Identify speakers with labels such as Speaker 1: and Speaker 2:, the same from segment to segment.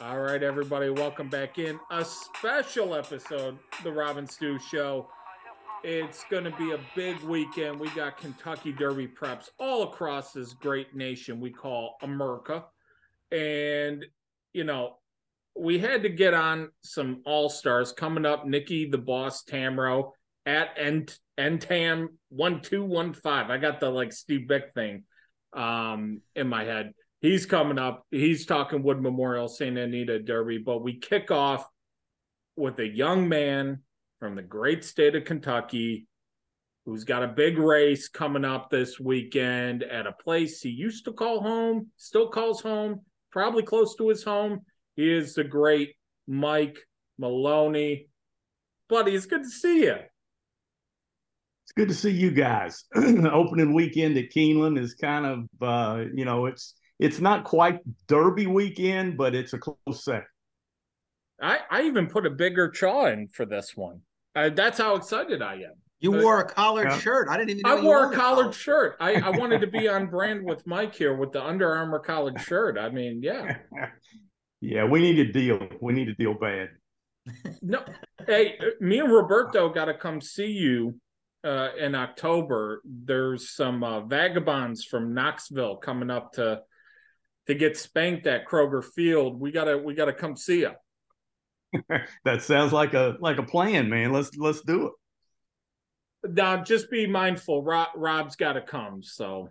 Speaker 1: All right, everybody, welcome back in a special episode, the Robin Stu Show. It's going to be a big weekend. We got Kentucky Derby preps all across this great nation we call America. And, you know, we had to get on some all stars coming up. Nikki the Boss Tammaro at one five. I got the like Steve Beck thing um in my head. He's coming up. He's talking Wood Memorial Santa Anita Derby, but we kick off with a young man from the great state of Kentucky who's got a big race coming up this weekend at a place he used to call home, still calls home, probably close to his home. He is the great Mike Maloney. Buddy, it's good to see you.
Speaker 2: It's good to see you guys. Opening weekend at Keeneland is kind of, uh, you know, it's it's not quite Derby weekend, but it's a close second.
Speaker 1: I, I even put a bigger chaw in for this one. Uh, that's how excited I am.
Speaker 3: You but, wore a collared yeah. shirt. I didn't even.
Speaker 1: I wore a collared shirt. I, I wanted to be on brand with Mike here with the Under Armour collared shirt. I mean, yeah.
Speaker 2: yeah, we need a deal. We need a deal bad.
Speaker 1: no, hey, me and Roberto got to come see you uh, in October. There's some uh, vagabonds from Knoxville coming up to to get spanked at Kroger Field. We gotta we gotta come see you.
Speaker 2: that sounds like a like a plan, man. Let's let's do it.
Speaker 1: Now, just be mindful. Rob, Rob's got to come. So,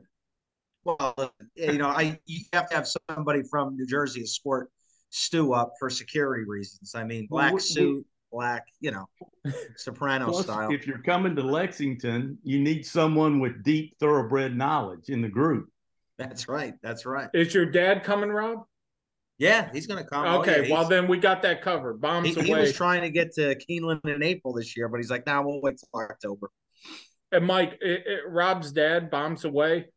Speaker 3: well, uh, you know, I you have to have somebody from New Jersey escort Stu up for security reasons. I mean, black well, suit, black, you know, soprano plus, style.
Speaker 2: If you're coming to Lexington, you need someone with deep thoroughbred knowledge in the group.
Speaker 3: That's right. That's right.
Speaker 1: Is your dad coming, Rob?
Speaker 3: Yeah, he's going to come.
Speaker 1: Okay,
Speaker 3: oh,
Speaker 1: yeah, well then we got that covered. Bombs
Speaker 3: he,
Speaker 1: away.
Speaker 3: He was trying to get to Keeneland in April this year, but he's like, "Now nah, we'll wait till October."
Speaker 1: And Mike, it, it, Rob's dad bombs away.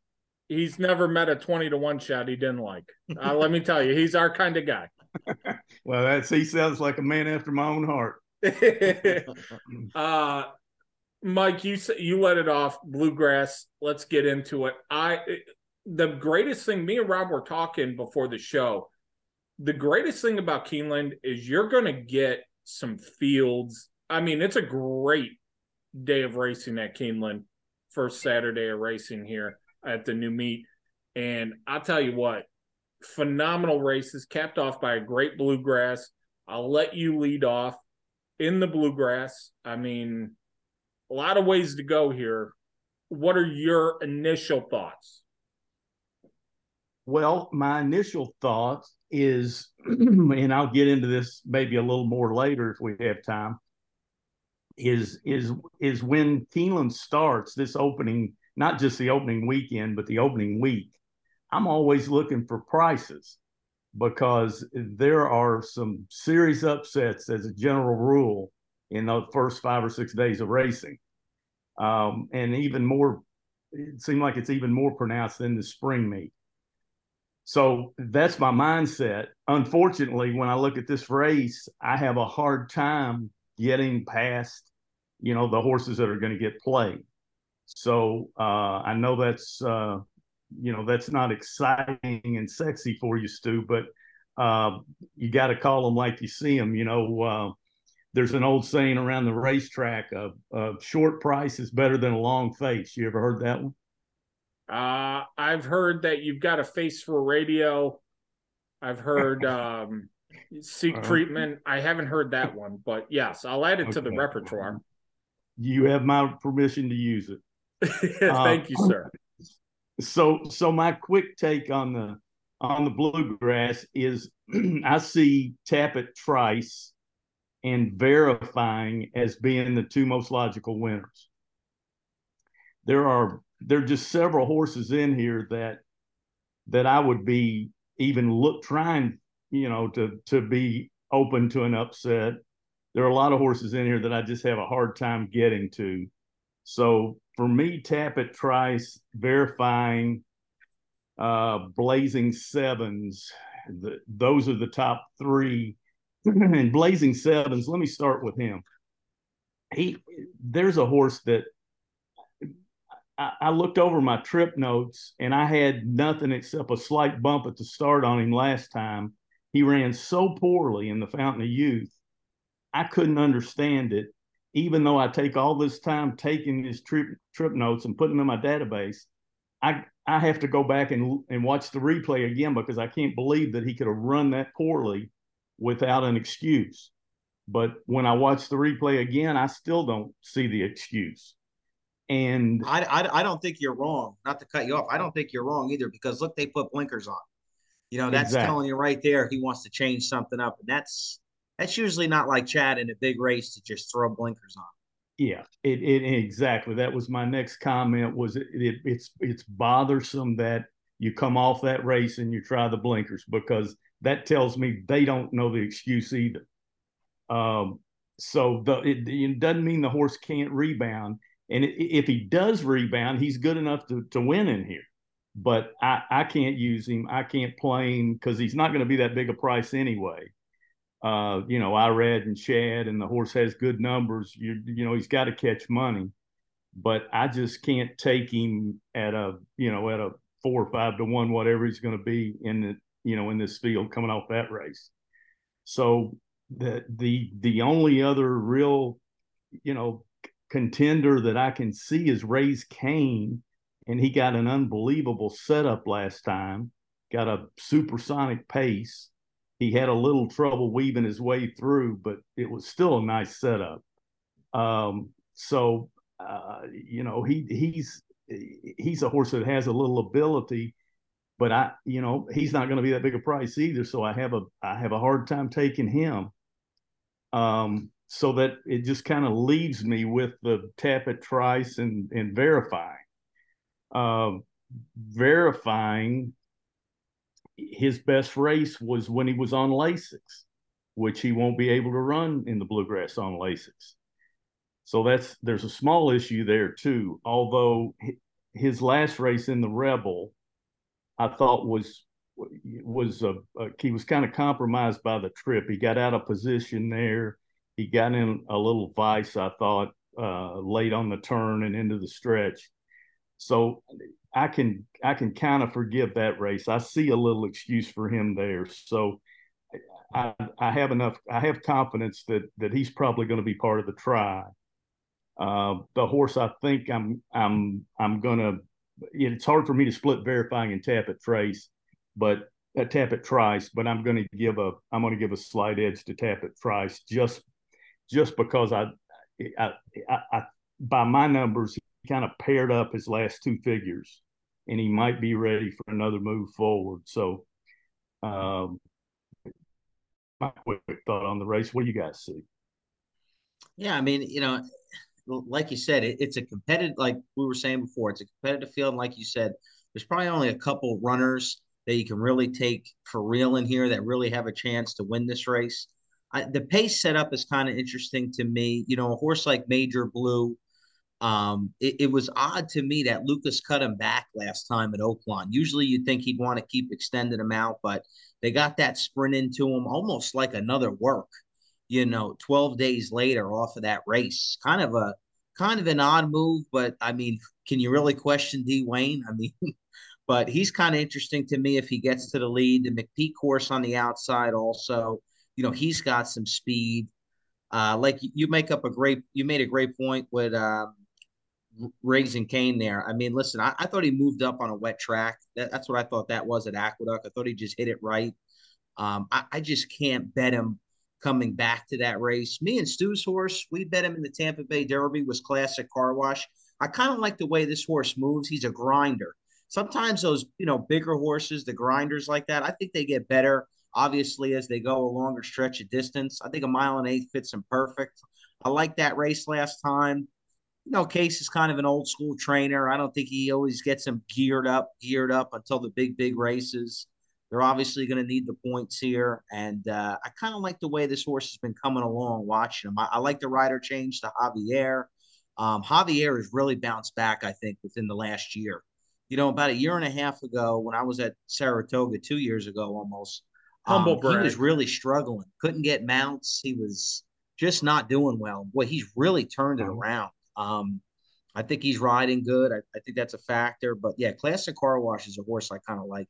Speaker 1: He's never met a twenty to one shot he didn't like. Uh, let me tell you, he's our kind of guy.
Speaker 2: well, that's he sounds like a man after my own heart.
Speaker 1: uh, Mike, you you let it off. Bluegrass. Let's get into it. I the greatest thing. Me and Rob were talking before the show the greatest thing about Keeneland is you're going to get some fields. I mean, it's a great day of racing at Keeneland, first Saturday of racing here at the new meet. And I'll tell you what, phenomenal races capped off by a great bluegrass. I'll let you lead off in the bluegrass. I mean, a lot of ways to go here. What are your initial thoughts?
Speaker 2: Well, my initial thought is, and I'll get into this maybe a little more later if we have time, is is is when Keeneland starts this opening, not just the opening weekend, but the opening week. I'm always looking for prices because there are some serious upsets as a general rule in the first five or six days of racing. Um, and even more, it seems like it's even more pronounced than the spring meet. So that's my mindset. Unfortunately, when I look at this race, I have a hard time getting past, you know, the horses that are going to get played. So uh, I know that's, uh, you know, that's not exciting and sexy for you, Stu, but uh, you got to call them like you see them. You know, uh, there's an old saying around the racetrack: of "A short price is better than a long face." You ever heard that one?
Speaker 1: Uh, I've heard that you've got a face for radio. I've heard um, seek uh, treatment. I haven't heard that one, but yes, I'll add it okay. to the repertoire.
Speaker 2: You have my permission to use it.
Speaker 1: Thank uh, you, sir.
Speaker 2: So, so my quick take on the on the bluegrass is I see Tapit Trice and verifying as being the two most logical winners. There are there are just several horses in here that that I would be even look trying, you know, to to be open to an upset. There are a lot of horses in here that I just have a hard time getting to. So for me, tap Tapit Trice, verifying, uh, Blazing Sevens, the, those are the top three. and Blazing Sevens, let me start with him. He there's a horse that I, looked over my trip notes and I had nothing except a slight bump at the start on him last time. he ran so poorly in the Fountain of Youth. I couldn't understand it, even though I take all this time taking his trip trip notes and putting them in my database. I I have to go back and and watch the replay again because I can't believe that he could have run that poorly without an excuse. But when I watch the replay again, I still don't see the excuse. And
Speaker 3: I, I, I don't think you're wrong. Not to cut you off, I don't think you're wrong either because look, they put blinkers on. You know, that's exactly. telling you right there he wants to change something up, and that's that's usually not like Chad in a big race to just throw blinkers on.
Speaker 2: Yeah, it, it exactly. That was my next comment. Was it, it, it's it's bothersome that you come off that race and you try the blinkers because that tells me they don't know the excuse either. Um, so the, it, it, doesn't mean the horse can't rebound. And if he does rebound, he's good enough to, to win in here. But I, I can't use him. I can't play him because he's not going to be that big a price anyway uh, you know, Irad and Chad, and the horse has good numbers. You you know, he's got to catch money, but I just can't take him at a you know at a four or five to one, whatever he's going to be in the you know in this field coming off that race. So the the the only other real you know contender that I can see is Raise Cain, and he got an unbelievable setup last time. Got a supersonic pace he had a little trouble weaving his way through, but it was still a nice setup. Um, so uh, you know he he's he's a horse that has a little ability, but I you know he's not going to be that big a price either. So I have a I have a hard time taking him. Um, so that it just kind of leaves me with the Tapit Trice and and verifying. Uh, verifying his best race was when he was on Lasix, which he won't be able to run in the bluegrass on Lasix. So that's there's a small issue there too. Although his last race in the Rebel, I thought was was a, a he was kind of compromised by the trip. He got out of position there. He got in a little vice, I thought, uh, late on the turn and into the stretch. So I can I can kind of forgive that race. I see a little excuse for him there. So I I have enough I have confidence that that he's probably going to be part of the try. Uh, the horse I think I'm I'm I'm gonna it's hard for me to split verifying and Tapit Trice, but uh, Tapit Trice, but I'm going to give a I'm going to give a slight edge to Tapit Trice just just because I I, I, I by my numbers he kind of paired up his last two figures, and he might be ready for another move forward. So, um, my quick thought on the race. What do you guys see?
Speaker 3: Yeah, I mean, you know, like you said, it, it's a competitive. Like we were saying before, it's a competitive field. And like you said, there's probably only a couple runners that you can really take for real in here that really have a chance to win this race. I, the pace setup is kind of interesting to me. You know, a horse like Major Blue um, it, it, was odd to me that Lucas cut him back last time at Oaklawn. Usually you'd think he'd want to keep extending him out, but they got that sprint into him almost like another work, you know, 12 days later off of that race. Kind of a kind of an odd move, but I mean, can you really question D Wayne? I mean, but he's kind of interesting to me if he gets to the lead. The McPeek course on the outside also, you know, he's got some speed. Uh, like you make up a great, you made a great point with um, Raise Cain there. I mean, listen, I, I, thought he moved up on a wet track. That, that's what I thought that was at Aqueduct. I thought he just hit it right. Um, I, I, just can't bet him coming back to that race. Me and Stu's horse, we bet him in the Tampa Bay Derby was classic car wash. I kind of like the way this horse moves. He's a grinder. Sometimes those, you know, bigger horses, the grinders like that, I think they get better, obviously, as they go a longer stretch of distance. I think a mile and eight fits him perfect. I like that race last time you know, Case is kind of an old school trainer. I don't think he always gets him geared up, geared up until the big, big races. They're obviously going to need the points here. And uh, I kind of like the way this horse has been coming along watching him. I, I like the rider change to Javier. Um, Javier has really bounced back, I think, within the last year. You know, about a year and a half ago, when I was at Saratoga, two years ago almost,
Speaker 4: Humble um,
Speaker 3: he was really struggling. Couldn't get mounts. He was just not doing well. Boy, he's really turned it mm-hmm. around. Um, I think he's riding good. I, I, think that's a factor. But yeah, Classic Car Wash is a horse I kind of like.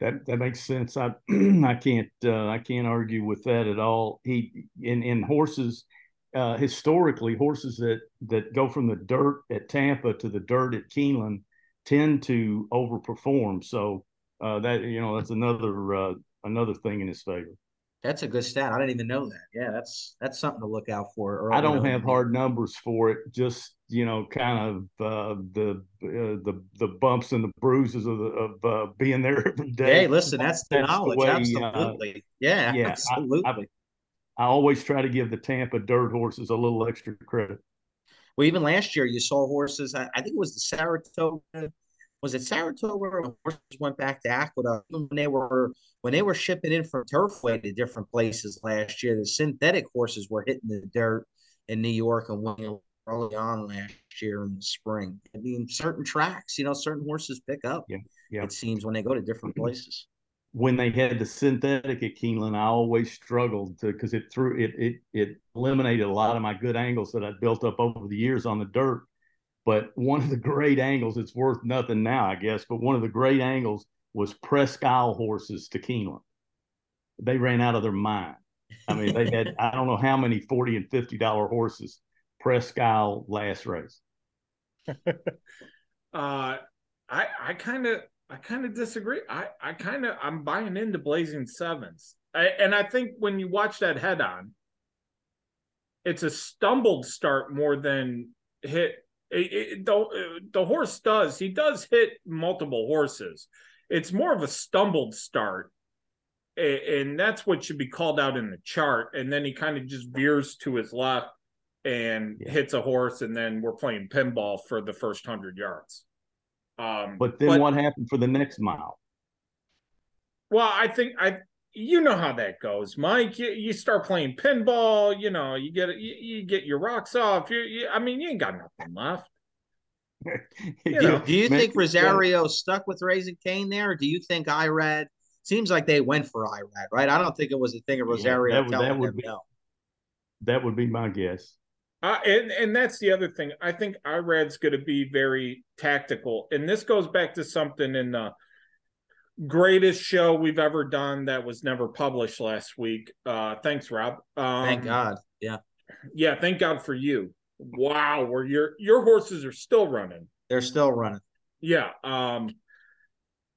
Speaker 2: that that makes sense. I I can't uh, I can't argue with that at all. He in in horses uh, historically horses that that go from the dirt at Tampa to the dirt at Keeneland tend to overperform. So uh, that you know that's another uh, another thing in his favor.
Speaker 3: That's a good stat. I didn't even know that. Yeah, that's that's something to look out for.
Speaker 2: I don't have hard numbers for it. Just you know, kind of uh, the uh, the the bumps and the bruises of the, of uh, being there every day.
Speaker 3: Hey, listen, that's the knowledge. The way, uh, absolutely. yeah, yeah, absolutely. I,
Speaker 2: I, I, always try to give the Tampa dirt horses a little extra credit.
Speaker 3: Well, even last year, you saw horses. I, I think it was the Saratoga was it Saratoga the horses went back to Aqueduct when they were when they were shipping in from Turfway to different places last year. The synthetic horses were hitting the dirt in New York and winning early on last year in the spring. I mean, certain tracks, you know, certain horses pick up.
Speaker 2: Yeah, yeah.
Speaker 3: It seems when they go to different places.
Speaker 2: When they had the synthetic at Keeneland, I always struggled to because it threw it it it eliminated a lot of my good angles that I'd built up over the years on the dirt but one of the great angles, it's worth nothing now, I guess, but one of the great angles was Presque Isle horses to Keeneland. They ran out of their mind. I mean, they had, I don't know how many 40 and $50 horses, Presque Isle last race.
Speaker 1: uh, I, I kind of, I kind of disagree. I, I kind of, I'm buying into Blazing Sevens. I, and I think when you watch that head on, it's a stumbled start more than hit it, it, the, the horse does he does hit multiple horses. It's more of a stumbled start and that's what should be called out in the chart and then he kind of just veers to his left and yeah. hits a horse and then we're playing pinball for the first 100 yards.
Speaker 2: Um, but then but, what happened for the next mile?
Speaker 1: Well i think i you know how that goes, Mike. You, you start playing pinball, you know, you get you, you get your rocks off. You, you, I mean, you ain't got nothing left.
Speaker 3: you do, know, do you think Rosario stuck with Raising Cane there, or do you think Irad? Seems like they went for Irad, right? I don't think it was a thing of Rosario yeah, that, telling that would be, no.
Speaker 2: That would be my guess.
Speaker 1: Uh, and and that's the other thing. I think Irad's going to be very tactical, and this goes back to something in the greatest show we've ever done that was never published last week. Uh, thanks, Rob.
Speaker 3: Um, thank God. Yeah.
Speaker 1: Yeah. Thank God for you. Wow. Where your your horses are still running.
Speaker 3: They're still running.
Speaker 1: Yeah. Um,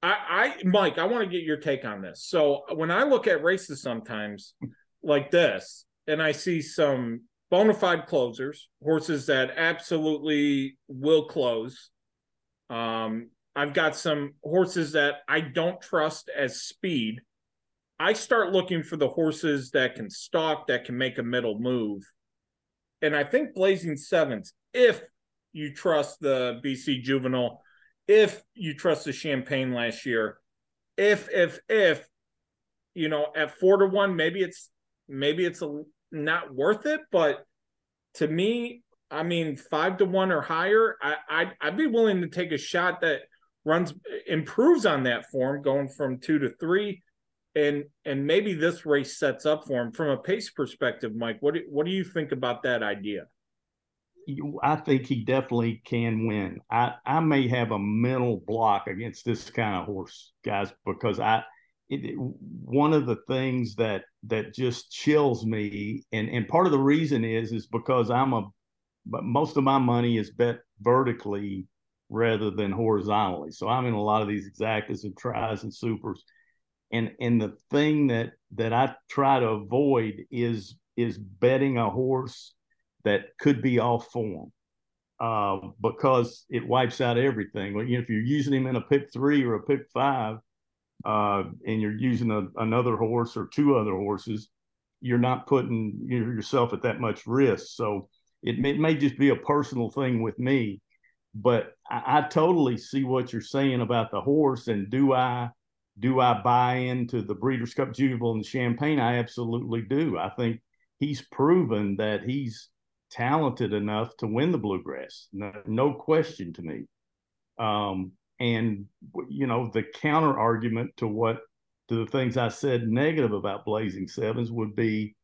Speaker 1: I, I, Mike, I want to get your take on this. So when I look at races sometimes like this, and I see some bona fide closers, horses that absolutely will close, um, I've got some horses that I don't trust as speed. I start looking for the horses that can stalk, that can make a middle move. And I think Blazing Sevens, if you trust the BC Juvenile, if you trust the Champagne last year, if, if, if, you know, at four to one, maybe it's, maybe it's a, not worth it. But to me, I mean, five to one or higher, I, I'd, I'd be willing to take a shot that runs improves on that form going from two to three. And and maybe this race sets up for him. From a pace perspective mike what do, what do you think about that idea?
Speaker 2: I think he definitely can win. I i may have a mental block against this kind of horse guys because i it, one of the things that that just chills me and and part of the reason is is because i'm a but most of my money is bet vertically rather than horizontally. So I'm in a lot of these exactas and tries and supers. And and the thing that that I try to avoid is is betting a horse that could be off form. Uh, because it wipes out everything. Well, you know, if you're using him in a pick three or a pick five, uh, and you're using a, another horse or two other horses, you're not putting yourself at that much risk. So it may, it may just be a personal thing with me but I, I totally see what you're saying about the horse. And do I do I buy into the Breeders' Cup Juvenile and Champagne? I absolutely do. I think he's proven that he's talented enough to win the bluegrass. No, no question to me. Um, and you know, the counter argument to what to the things I said negative about Blazing Sevens would be,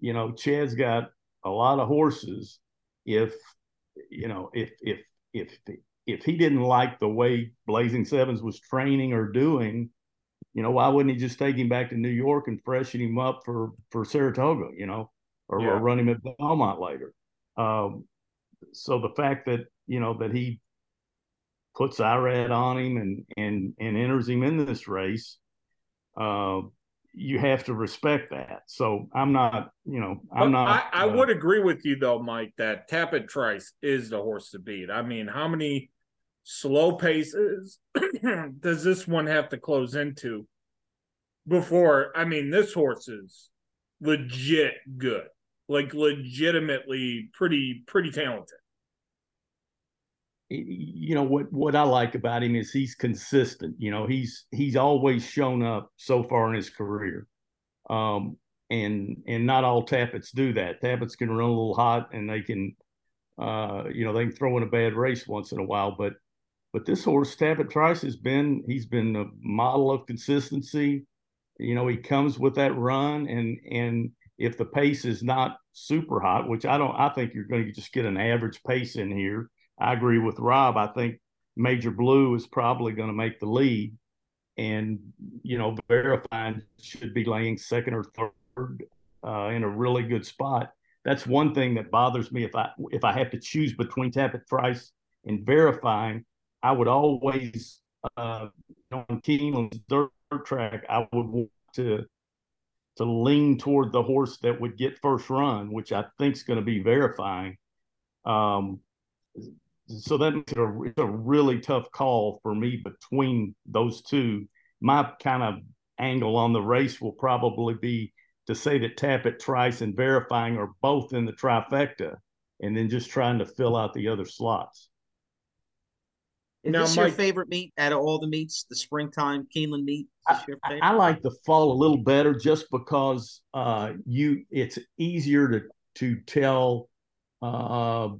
Speaker 2: you know, Chad's got a lot of horses. If you know, if if if if he didn't like the way Blazing Sevens was training or doing, You know, why wouldn't he just take him back to New York and freshen him up for for Saratoga? You know, or, yeah. or run him at Belmont later. Um, so the fact that you know that he puts Irad on him and and and enters him in this race, uh, you have to respect that. So I'm not, you know, I'm but
Speaker 4: not. I, I uh, would agree with you though, Mike, that Tapit Trice is the horse to beat. I mean, how many slow paces does this one have to close into before? I mean, this horse is legit good, like legitimately pretty pretty talented
Speaker 2: you know what what I like about him is he's consistent. You know, he's he's always shown up so far in his career. Um, and and not all Tapits do that. Tapits can run a little hot and they can uh, you know, they can throw in a bad race once in a while, but but this horse Tapit Trice has been he's been a model of consistency. You know, he comes with that run and and if the pace is not super hot, which I don't I think you're going to just get an average pace in here I agree with Rob. I think Major Blue is probably going to make the lead, and you know, Verifying should be laying second or third uh, in a really good spot. That's one thing that bothers me if I if I have to choose between Tapit Trice and Verifying. I would always uh, on Keeneland's dirt track. I would want to to lean toward the horse that would get first run, which I think is going to be Verifying. Um, so that makes it a, it's a really tough call for me between those two. My kind of angle on the race will probably be to say that Tapit, Trice, and Verifying are both in the trifecta, and then just trying to fill out the other slots.
Speaker 3: Is now, this your favorite meat out of all the meats? the springtime Keeneland meet? I,
Speaker 2: I, like the fall a little better just because uh, you it's easier to to tell uh,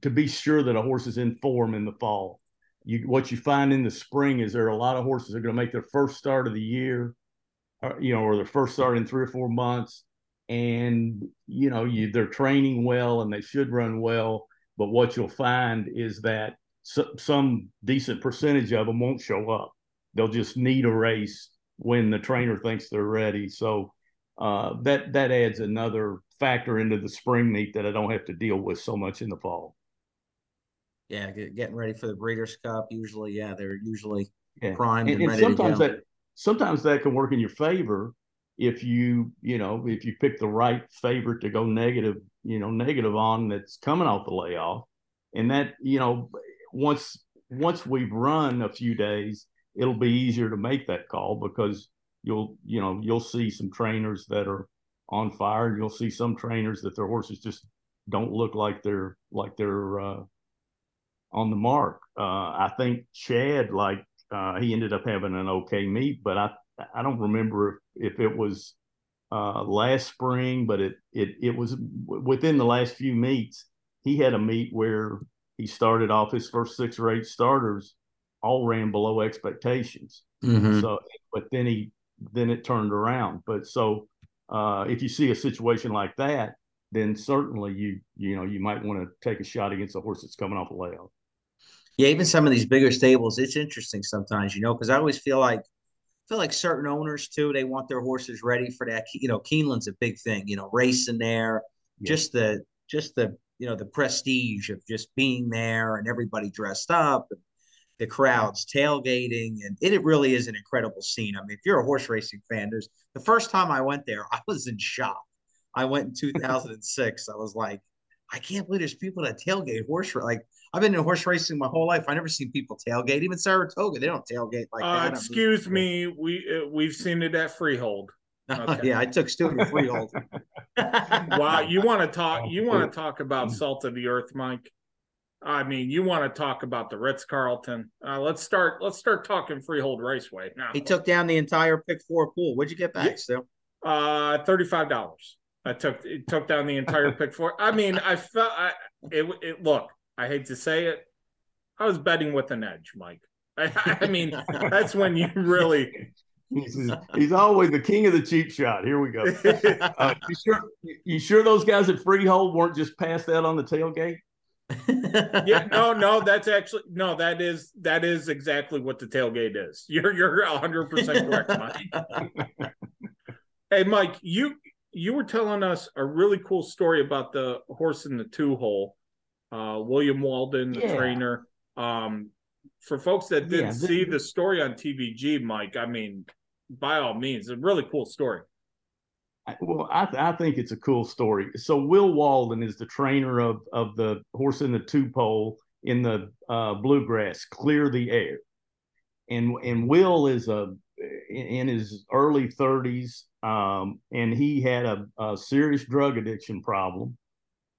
Speaker 2: to be sure that a horse is in form in the fall. You, what you find in the spring is there are a lot of horses that are going to make their first start of the year, or, uh, you know, or their first start in three or four months, and you know, you they're training well and they should run well. But what you'll find is that so, some decent percentage of them won't show up. They'll just need a race when the trainer thinks they're ready. So uh, that that adds another factor into the spring meet that I don't have to deal with so much in the fall.
Speaker 3: Yeah, getting ready for the Breeders' Cup. Usually, yeah, they're usually yeah. primed and, and, and
Speaker 2: sometimes that sometimes that can work in your favor if you you know if you pick the right favorite to go negative you know negative on that's coming off the layoff, and that you know once once we've run a few days, it'll be easier to make that call because you'll you know you'll see some trainers that are on fire and you'll see some trainers that their horses just don't look like they're like they're uh, on the mark uh, i think chad like uh, he ended up having an okay meet but i i don't remember if, if it was uh, last spring but it it it was within the last few meets he had a meet where he started off his first six or eight starters all ran below expectations mm-hmm. so but then he then it turned around. But so uh, if you see a situation like that, then certainly you you know you might want to take a shot against a horse that's coming off a layoff.
Speaker 3: Yeah, even some of these bigger stables, it's interesting sometimes, you know, because I always feel like feel like certain owners too, they want their horses ready for that. You know, Keeneland's a big thing, you know, racing there, yeah. just the just the you know the prestige of just being there and everybody dressed up and the crowds tailgating, and it, it really is an incredible scene. I mean, if you're a horse racing fan, there's the first time I went there, I was in shock. I went in 2006. I was like, I can't believe there's people that tailgate horse like I've been in horse racing my whole life. I never seen people tailgate. Even Saratoga, they don't tailgate like uh,
Speaker 4: that. Excuse me, we uh, we've seen it at Freehold.
Speaker 3: Okay. yeah, I took Stu to Freehold.
Speaker 4: wow, you want to talk? You want to talk about salt of the earth, Mike? I mean, you want to talk about the Ritz Carlton? Uh, let's start. Let's start talking Freehold Raceway now.
Speaker 3: He took down the entire pick four pool. What'd you get back, still?
Speaker 4: Uh, thirty-five dollars. I took it took down the entire pick four. I mean, I felt I it, it. Look, I hate to say it, I was betting with an edge, Mike. I, I mean, that's when you really.
Speaker 2: He's, he's always the king of the cheap shot. Here we go. Uh, you sure? You sure those guys at Freehold weren't just passed out on the tailgate?
Speaker 4: Yeah, no, no, that's actually no, that is that is exactly what the tailgate is. You're you're hundred percent correct, Mike. hey, Mike, you you were telling us a really cool story about the horse in the two hole, uh, William Walden, the yeah. trainer. Um, for folks that didn't yeah, see the story on TVG, Mike, I mean, by all means, a really cool story.
Speaker 2: Well, I, th- I think it's a cool story. So Will Walden is the trainer of of the horse in the two pole in the uh, bluegrass, Clear the Air, and and Will is a in his early 30s, um, and he had a, a, serious drug addiction problem.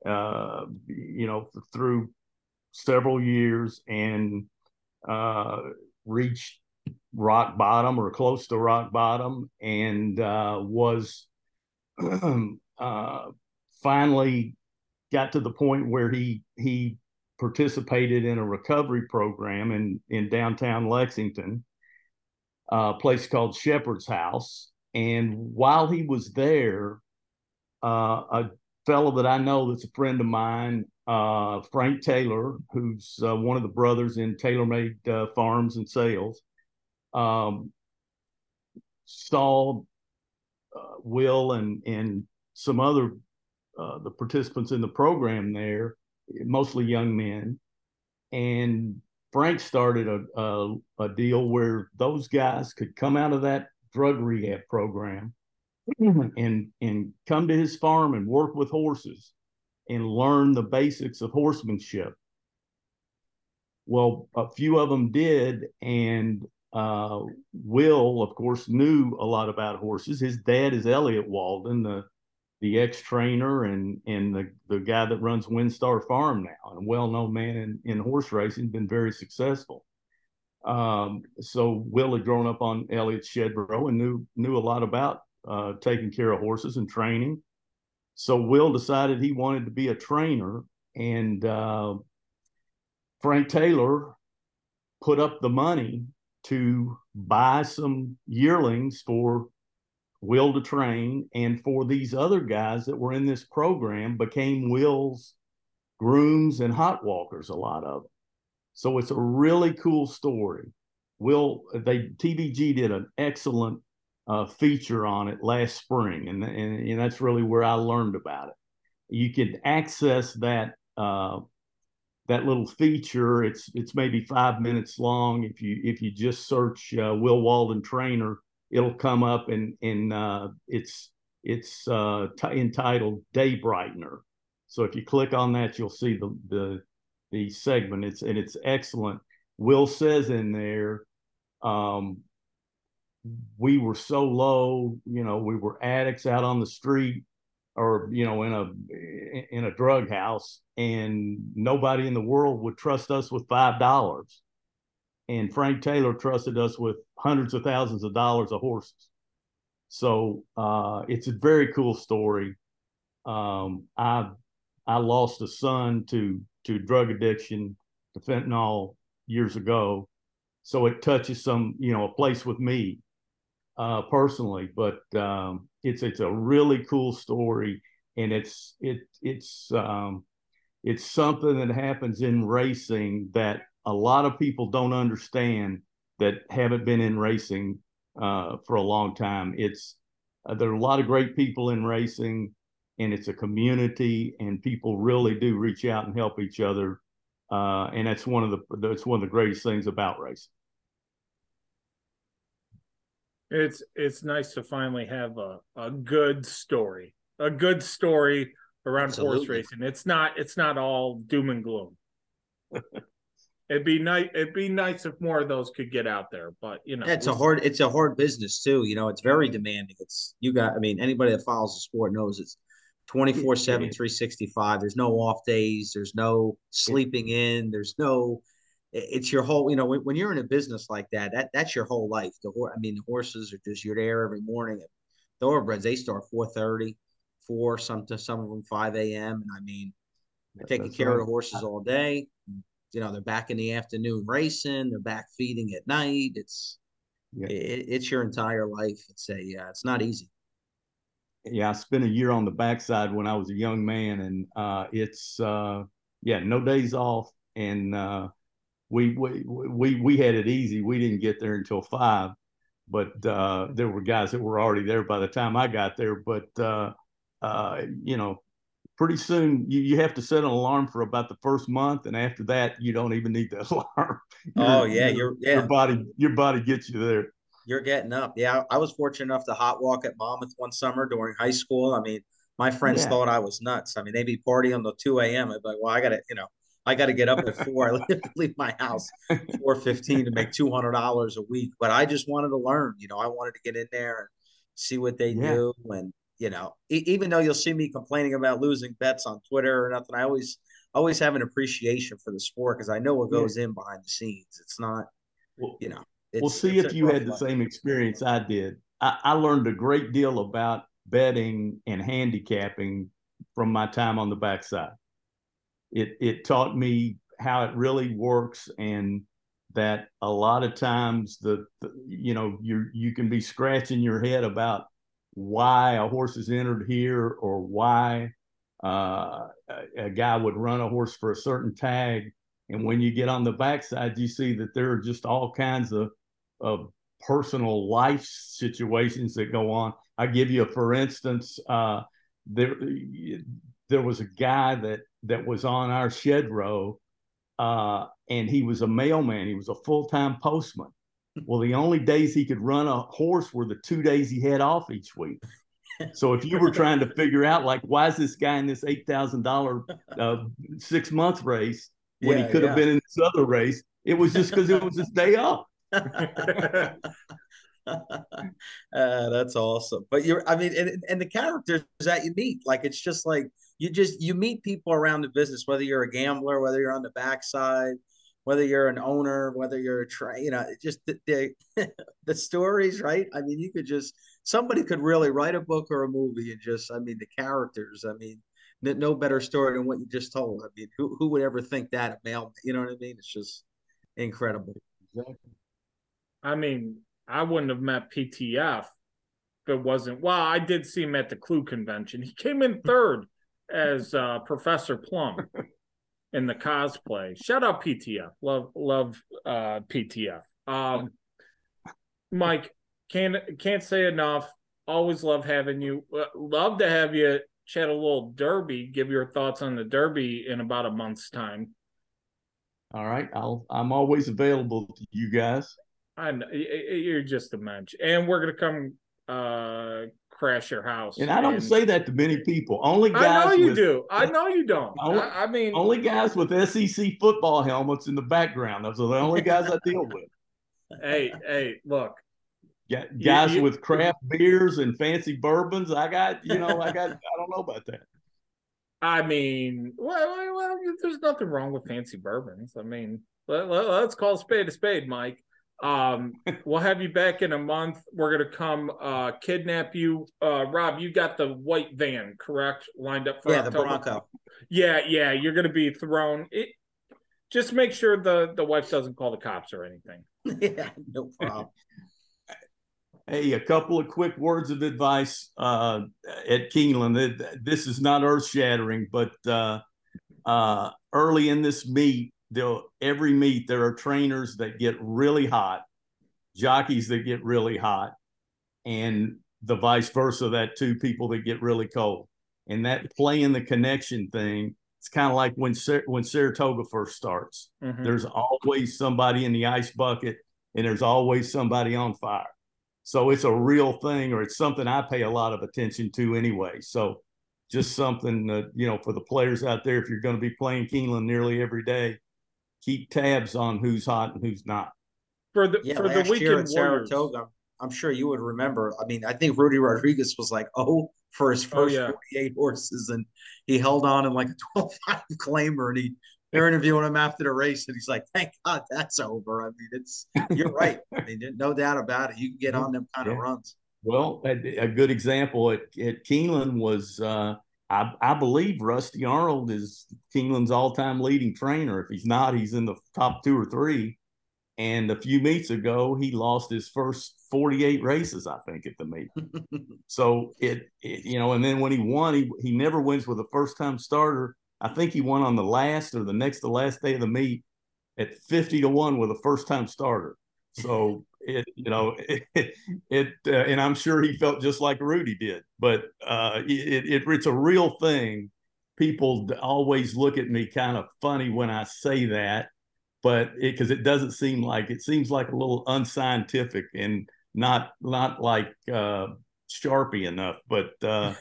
Speaker 2: Uh, you know, through several years, and uh, reached rock bottom or close to rock bottom, and uh, was uh, finally got to the point where he he participated in a recovery program in in downtown Lexington, a place called Shepherd's House. And while he was there, uh, a fellow that I know that's a friend of mine, uh, Frank Taylor, who's uh, one of the brothers in TaylorMade uh, Farms and Sales, um, saw uh, Will and and some other uh, the participants in the program there, mostly young men, and Frank started a, a, a deal where those guys could come out of that drug rehab program and and come to his farm and work with horses and learn the basics of horsemanship. Well, a few of them did, and uh, Will, of course, knew a lot about horses. His dad is Elliott Walden, the the ex trainer and and the the guy that runs WinStar Farm now, and a well known man in, in horse racing, been very successful. Um, so Will had grown up on Elliott's shed row and knew knew a lot about uh, taking care of horses and training. So Will decided he wanted to be a trainer, and uh, Frank Taylor put up the money to buy some yearlings for Will to train and for these other guys that were in this program became Will's grooms and hot walkers, a lot of them. So it's a really cool story. Will they TVG did an excellent uh, feature on it last spring, and, and, and that's really where I learned about it. You can access that uh, that little feature. It's it's maybe five minutes long. If you if you just search uh, Will Walden trainer, it'll come up and and uh, it's it's uh, t- entitled Day Brightener. So if you click on that, you'll see the the the segment. It's and it's excellent. Will says in there, um, we were so low, you know, we were addicts out on the street or you know in a in a drug house and nobody in the world would trust us with five dollars. And frank taylor trusted us with hundreds of thousands of dollars of horses. So uh, it's a very cool story. Um, i i lost a son to to drug addiction to fentanyl years ago. So it touches some you know a place with me uh, personally, but um, it's it's a really cool story, and it's it it's um, it's something that happens in racing that a lot of people don't understand that haven't been in racing uh, for a long time. It's uh, there are a lot of great people in racing, and it's a community, and people really do reach out and help each other, uh, and that's one of the that's one of the greatest things about racing.
Speaker 4: It's it's nice to finally have a, a good story, a good story around Absolutely. horse racing. It's not it's not all doom and gloom. it'd be nice. It'd be nice if more of those could get out there, but you know,
Speaker 3: it's a hard it's a hard business too. You know, it's very demanding. It's you got. I mean, anybody that follows the sport knows it's 24 7 365 there's no off days there's no sleeping in there's no it's your whole you know when, when you're in a business like that that that's your whole life. The i mean the horses are just you're there every morning thoroughbreds they start 4.30 4 some to some of them 5 a.m and i mean they're taking that's care right. of the horses all day. You know they're back in the afternoon racing they're back feeding at night. It's yeah. it, it's your entire life. It's a yeah it's not easy.
Speaker 2: Yeah i spent a year on the backside when i was a young man and uh it's uh yeah, no days off, and uh, we we we we had it easy. We didn't get there until five, but uh, there were guys that were already there by the time I got there. But uh, uh, you know, pretty soon you, you have to set an alarm for about the first month, and after that, you don't even need the alarm.
Speaker 3: oh yeah, your yeah.
Speaker 2: your body your body gets you there.
Speaker 3: You're getting up. Yeah, I was fortunate enough to hot walk at Monmouth one summer during high school. I mean, my friends yeah. thought I was nuts. I mean, they'd be partying until two a.m. I'd be like, well, I got to, you know, I got to get up at four. I leave my house four fifteen to make two hundred dollars a week. But I just wanted to learn. You know, I wanted to get in there and see what they yeah. do. And you know, e- even though you'll see me complaining about losing bets on Twitter or nothing, I always always have an appreciation for the sport because I know what goes yeah. in behind the scenes. It's not, well, you know.
Speaker 2: we'll see if you had the same experience I did. I, I learned a great deal about betting and handicapping from my time on the backside it it taught me how it really works and that a lot of times the, the, you know you you can be scratching your head about why a horse is entered here or why uh, a, a, guy would run a horse for a certain tag. And when you get on the backside you see that there are just all kinds of of personal life situations that go on. I give you a for instance uh, there there was a guy that that was on our shed row, uh, and he was a mailman. He was a full time postman. Well, the only days he could run a horse were the two days he had off each week. So if you were trying to figure out like why is this guy in this eight thousand uh, dollar six month race when yeah, he could yeah. have been in this other race, it was just because it was his day off.
Speaker 3: uh, that's awesome. But you're, I mean, and, and the characters that you meet, like it's just like you just you meet people around the business, whether you're a gambler, whether you're on the backside, whether you're an owner, whether you're a tra- you know, just the, the, the stories, right? I mean, you could just somebody could really write a book or a movie and just, I mean, the characters. I mean, no better story than what you just told. I mean, who who would ever think that a male? You know what I mean? It's just incredible. Exactly.
Speaker 1: I mean, I wouldn't have met PTF if it wasn't. Well, I did see him at the Clue convention. He came in third as uh, Professor Plum in the cosplay. Shout out PTF. Love love uh, PTF. Um, Mike can't can't say enough. Always love having you. Uh, love to have you chat a little Derby. Give your thoughts on the Derby in about a month's time.
Speaker 2: All right, I'll I'm always available to you guys.
Speaker 1: I know, you're just a mensch, and we're gonna come uh crash your house.
Speaker 2: And I don't and, say that to many people. Only guys.
Speaker 1: I know you with, do. I know you don't.
Speaker 2: Only,
Speaker 1: I, I, mean,
Speaker 2: only guys with SEC football helmets in the background. Those are the only guys I deal with.
Speaker 1: Hey, hey, look.
Speaker 2: Yeah, guys you, you, with craft beers and fancy bourbons. I got, you know, I got. I don't know about that.
Speaker 1: I mean, well, well, there's nothing wrong with fancy bourbons. I mean, let, let, let's call a spade a spade, Mike. Um, we'll have you back in a month. We're gonna come uh, kidnap you. Uh, Rob, you got the white van, correct? Lined up for
Speaker 3: yeah, October. the Bronco.
Speaker 1: Yeah, yeah, you're gonna be thrown. It, just make sure the the wife doesn't call the cops or anything.
Speaker 3: yeah, no problem.
Speaker 2: Hey, a couple of quick words of advice uh, at Keeneland. This is not earth shattering, but uh, uh, early in this meet, they'll every meet there are trainers that get really hot, jockeys that get really hot, and the vice versa that two people that get really cold. And that playing the connection thing, it's kind of like when when Saratoga first starts. Mm-hmm. There's always somebody in the ice bucket, and there's always somebody on fire. So it's a real thing, or it's something I pay a lot of attention to anyway. So just something that you know for the players out there, if you're going to be playing Keeneland nearly every day, keep tabs on who's hot and who's not.
Speaker 1: For the yeah, for the weekend Saratoga,
Speaker 3: I'm sure you would remember. I mean, I think Rudy Rodriguez was like, oh, for his oh, first oh, yeah. 48 horses, and he held on in like a 12-5 claimer, and he they're interviewing him after the race, and he's like, "Thank God that's over." I mean, it's you're right. I mean, no doubt about it. You can get on them kind yeah. of runs.
Speaker 2: Well, a, a, good example at, at Keeneland was uh, I, I believe Rusty Arnold is Keeneland's all-time leading trainer. If he's not, he's in the top two or three. And a few meets ago, he lost his first 48 races, I think, at the meet. so it, it, you know, and then when he won, he he never wins with a first-time starter I think he won on the last or the next to last day of the meet at 50 to 1 with a first time starter. So it, you know, it, it uh, and I'm sure he felt just like Rudy did, but uh, it, it, it's a real thing. People always look at me kind of funny when I say that, but because it, it, doesn't seem like it seems like a little unscientific and not not like uh, sharpie enough. But uh,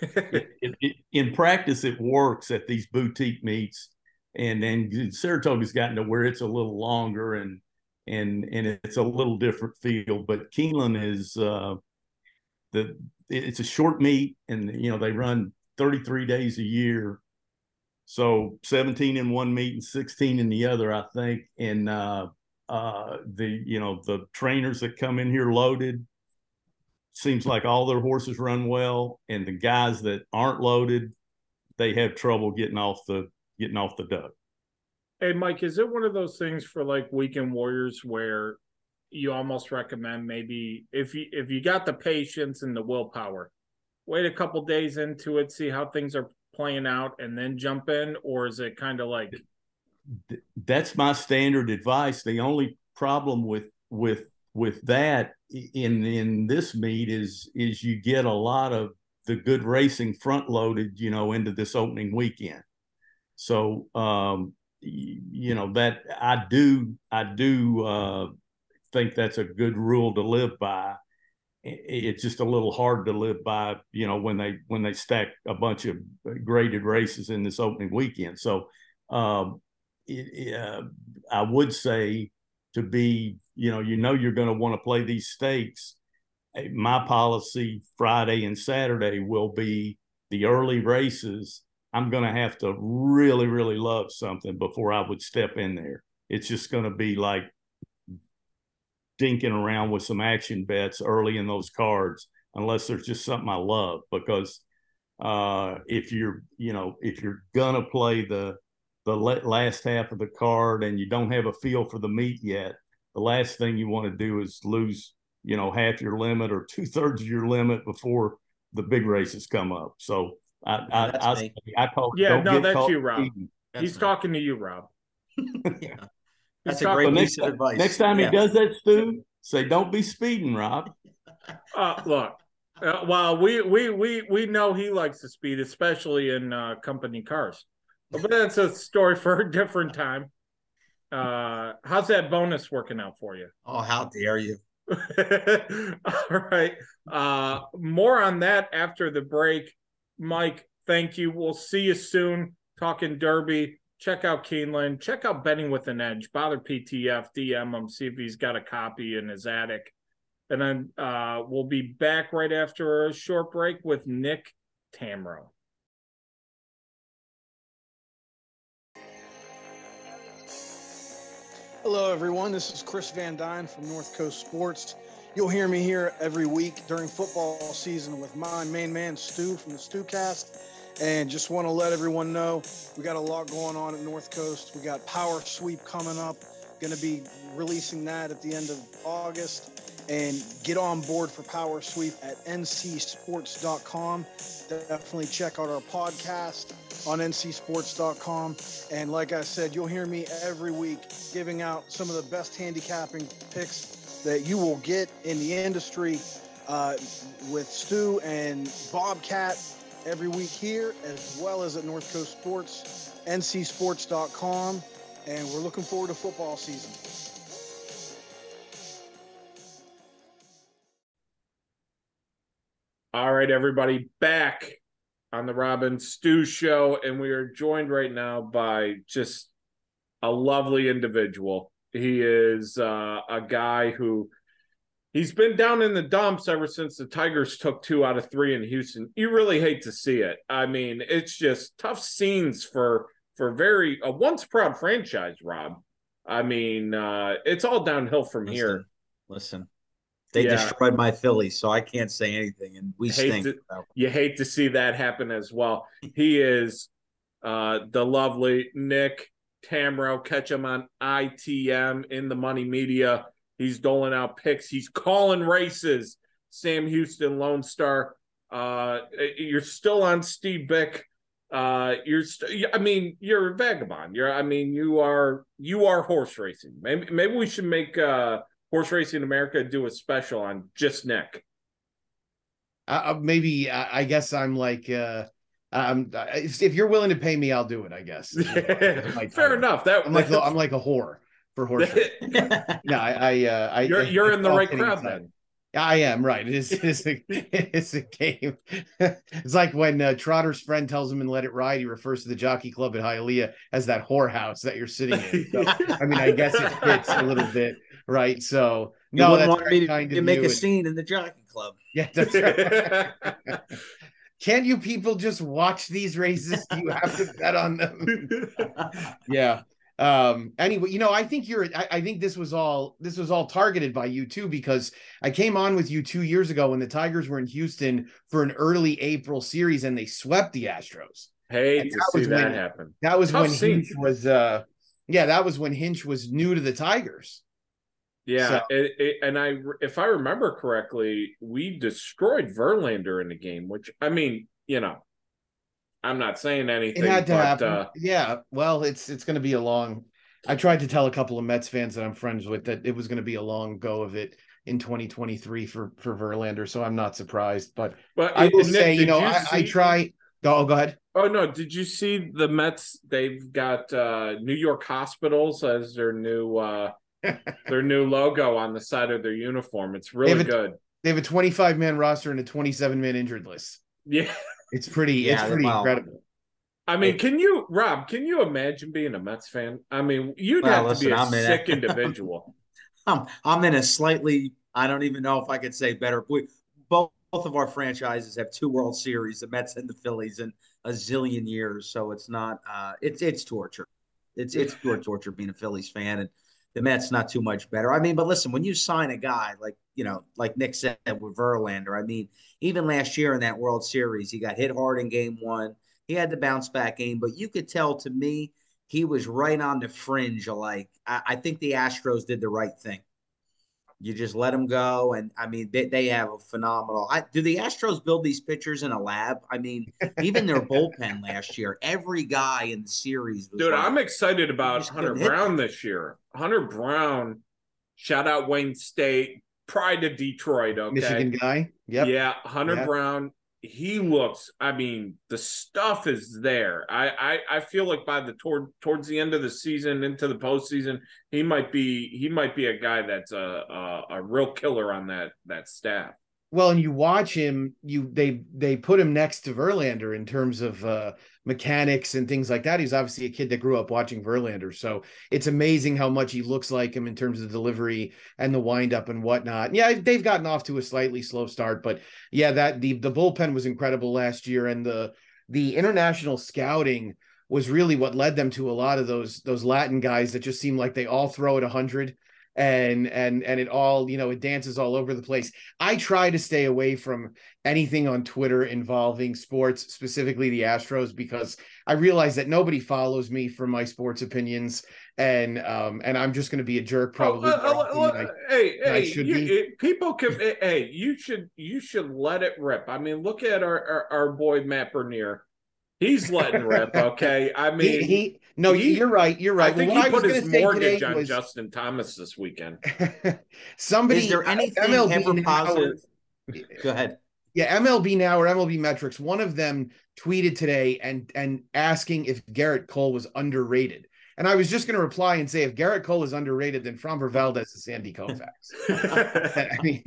Speaker 2: in practice, it works at these boutique meets, and then Saratoga's gotten to where it's a little longer and and and it's a little different feel. But Keeneland is uh, the it's a short meet, and you know they run 33 days a year, so 17 in one meet and 16 in the other, I think. And uh, uh, the you know the trainers that come in here loaded seems like all their horses run well, and the guys that aren't loaded, they have trouble getting off the getting off the duck.
Speaker 4: Hey, Mike, is it one of those things for like weekend warriors where you almost recommend maybe if you if you got the patience and the willpower, wait a couple days into it, see how things are playing out, and then jump in, or is it kind of like?
Speaker 2: That's my standard advice. The only problem with with with that in in this meet is is you get a lot of the good racing front loaded, you know, into this opening weekend. So um, you know that I do I do uh, think that's a good rule to live by. It's just a little hard to live by, you know, when they when they stack a bunch of graded races in this opening weekend. So um, it, uh, I would say to be, you know, you know you're going to want to play these stakes. My policy Friday and Saturday will be the early races I'm going to have to really, really love something before I would step in there. It's just going to be like dinking around with some action bets early in those cards, unless there's just something I love. Because uh, if you're, you know, if you're gonna play the the last half of the card and you don't have a feel for the meet yet, the last thing you want to do is lose, you know, half your limit or two thirds of your limit before the big races come up. So I, I, I, I, call.
Speaker 4: Yeah, no, that's you, Rob. He's me. talking to you, Rob.
Speaker 3: yeah, that's He's a great piece of advice.
Speaker 2: Next time yeah. he does that, Stu, say, "Don't be speeding, Rob."
Speaker 4: Uh, look, uh, well, we we we we know he likes to speed, especially in uh, company cars. But that's a story for a different time. Uh, how's that bonus working out for you?
Speaker 3: Oh, how dare you!
Speaker 4: All right. Uh, more on that after the break. Mike, thank you. We'll see you soon. Talking Derby. Check out Keeneland. Check out Betting with an Edge. Bother PTF, DM him, see if he's got a copy in his attic. And then uh, we'll be back right after a short break with Nick Tammaro.
Speaker 5: Hello, everyone. This is Chris Van Dyne from North Coast Sports. You'll hear me here every week during football season with my main man, Stu from the Stewcast. And just want to let everyone know we got a lot going on at North Coast. We got Power Sweep coming up. Going to be releasing that at the end of August. And get on board for Power Sweep at ncsports.com. Definitely check out our podcast on ncsports.com. And like I said, you'll hear me every week giving out some of the best handicapping picks that you will get in the industry uh, with Stu and Bobcat every week here, as well as at North Coast Sports, ncsports.com. And we're looking forward to football season.
Speaker 4: All right, everybody, back on the Robin Stu show. And we are joined right now by just a lovely individual. He is uh, a guy who he's been down in the dumps ever since the Tigers took two out of three in Houston. You really hate to see it. I mean, it's just tough scenes for for very a once proud franchise, Rob. I mean, uh, it's all downhill from
Speaker 3: listen,
Speaker 4: here.
Speaker 3: Listen, they yeah. destroyed my Phillies, so I can't say anything, and we hate
Speaker 4: to, you hate to see that happen as well. He is uh, the lovely Nick Tammaro. Catch him on ITM in the Money Media. He's doling out picks. He's calling races. Sam Houston, Lone Star. Uh, you're still on Steve Byk. Uh, you're. St- I mean, you're a vagabond. You're. I mean, you are. You are horse racing. Maybe. Maybe we should make uh horse racing America do a special on just Nick.
Speaker 6: Uh, maybe I, I guess I'm like. uh um, if, if, you're willing to pay me, I'll do it. I guess.
Speaker 4: like, Fair enough. That
Speaker 6: I'm like I'm like a whore for horse. no, I, I, uh, I
Speaker 4: you're, you're in the right crowd then.
Speaker 6: I am right. It is, it is a, it's a game. it's like when uh, Trotter's friend tells him in Let It Ride, he refers to the jockey club at Hialeah as that whorehouse that you're sitting in. So, I mean, I guess it fits a little bit, right? So
Speaker 3: you no, that's want me to, to make a scene in the jockey club.
Speaker 6: Yeah, that's right. Can you people just watch these races? Do you have to bet on them? yeah um anyway you know i think you're I, I, think this was all this was all targeted by you too because i came on with you two years ago when the tigers were in houston for an early april series and they swept the astros
Speaker 4: hey to that see that when, happen
Speaker 6: that was Tough when scene. hinch was uh yeah that was when hinch was new to the tigers
Speaker 4: yeah so. it, it, and i if i remember correctly we destroyed verlander in the game which i mean you know I'm not saying anything. It had to but, happen. Uh,
Speaker 6: yeah. Well, it's it's going to be a long. I tried to tell a couple of Mets fans that I'm friends with that it was going to be a long go of it in 2023 for for Verlander. So I'm not surprised. But but I will Nick, say, you know, you I, I, try. Oh, go ahead.
Speaker 4: Oh no! Did you see the Mets? They've got uh, New York hospitals as their new uh, their new logo on the side of their uniform. It's really
Speaker 6: they
Speaker 4: good.
Speaker 6: They have a 25 man roster and a 27 man injured list.
Speaker 4: Yeah.
Speaker 6: It's pretty. Yeah, it's pretty well, incredible.
Speaker 4: I mean, can you, Rob? Can you imagine being a Mets fan? I mean, you'd well, have listen, to be a I'm sick in individual.
Speaker 3: I'm I'm in a slightly. I don't even know if I could say better. We, both both of our franchises have two World Series, the Mets and the Phillies, in a zillion years. So it's not. Uh, it's it's torture. It's it's pure torture being a Phillies fan, and the Mets not too much better. I mean, but listen, when you sign a guy like you know, like Nick said with Verlander, I mean, even last year in that World Series, he got hit hard in Game One. He had the bounce back game, but you could tell to me he was right on the fringe. Like I, I think the Astros did the right thing. You just let them go, and I mean they, they have a phenomenal. I, do the Astros build these pitchers in a lab? I mean, even their bullpen last year, every guy in the series.
Speaker 4: Dude, like, I'm excited about Hunter Brown this year. Hunter Brown, shout out Wayne State, pride of Detroit. Okay,
Speaker 6: Michigan guy. Yep.
Speaker 4: Yeah, Hunter yep. Brown. He looks. I mean, the stuff is there. I, I I feel like by the toward towards the end of the season into the postseason, he might be he might be a guy that's a a, a real killer on that that staff.
Speaker 6: Well, and you watch him, you they they put him next to Verlander in terms of uh, mechanics and things like that. He's obviously a kid that grew up watching Verlander, so it's amazing how much he looks like him in terms of delivery and the windup and whatnot. Yeah, they've gotten off to a slightly slow start, but yeah, that the the bullpen was incredible last year, and the the international scouting was really what led them to a lot of those those Latin guys that just seem like they all throw at hundred and and and it all you know it dances all over the place. I try to stay away from anything on twitter involving sports specifically the astros because i realize that nobody follows me for my sports opinions. And um and i'm just going to be a jerk probably oh, uh, uh,
Speaker 4: I, hey hey you, it, people can hey you should you should let it rip. I mean look at our our, our boy matt bernier He's letting rip. Okay, I mean,
Speaker 6: he, he no, he, you're right. You're right.
Speaker 4: I think well, he put his mortgage on was... Justin Thomas this weekend.
Speaker 6: Somebody
Speaker 3: is there uh, anything MLB ever positive? Go ahead.
Speaker 6: Yeah, MLB now or MLB Metrics. One of them tweeted today and and asking if Gerrit Cole was underrated. And I was just going to reply and say, if Gerrit Cole is underrated, then Framber Valdez is Sandy Koufax. I mean,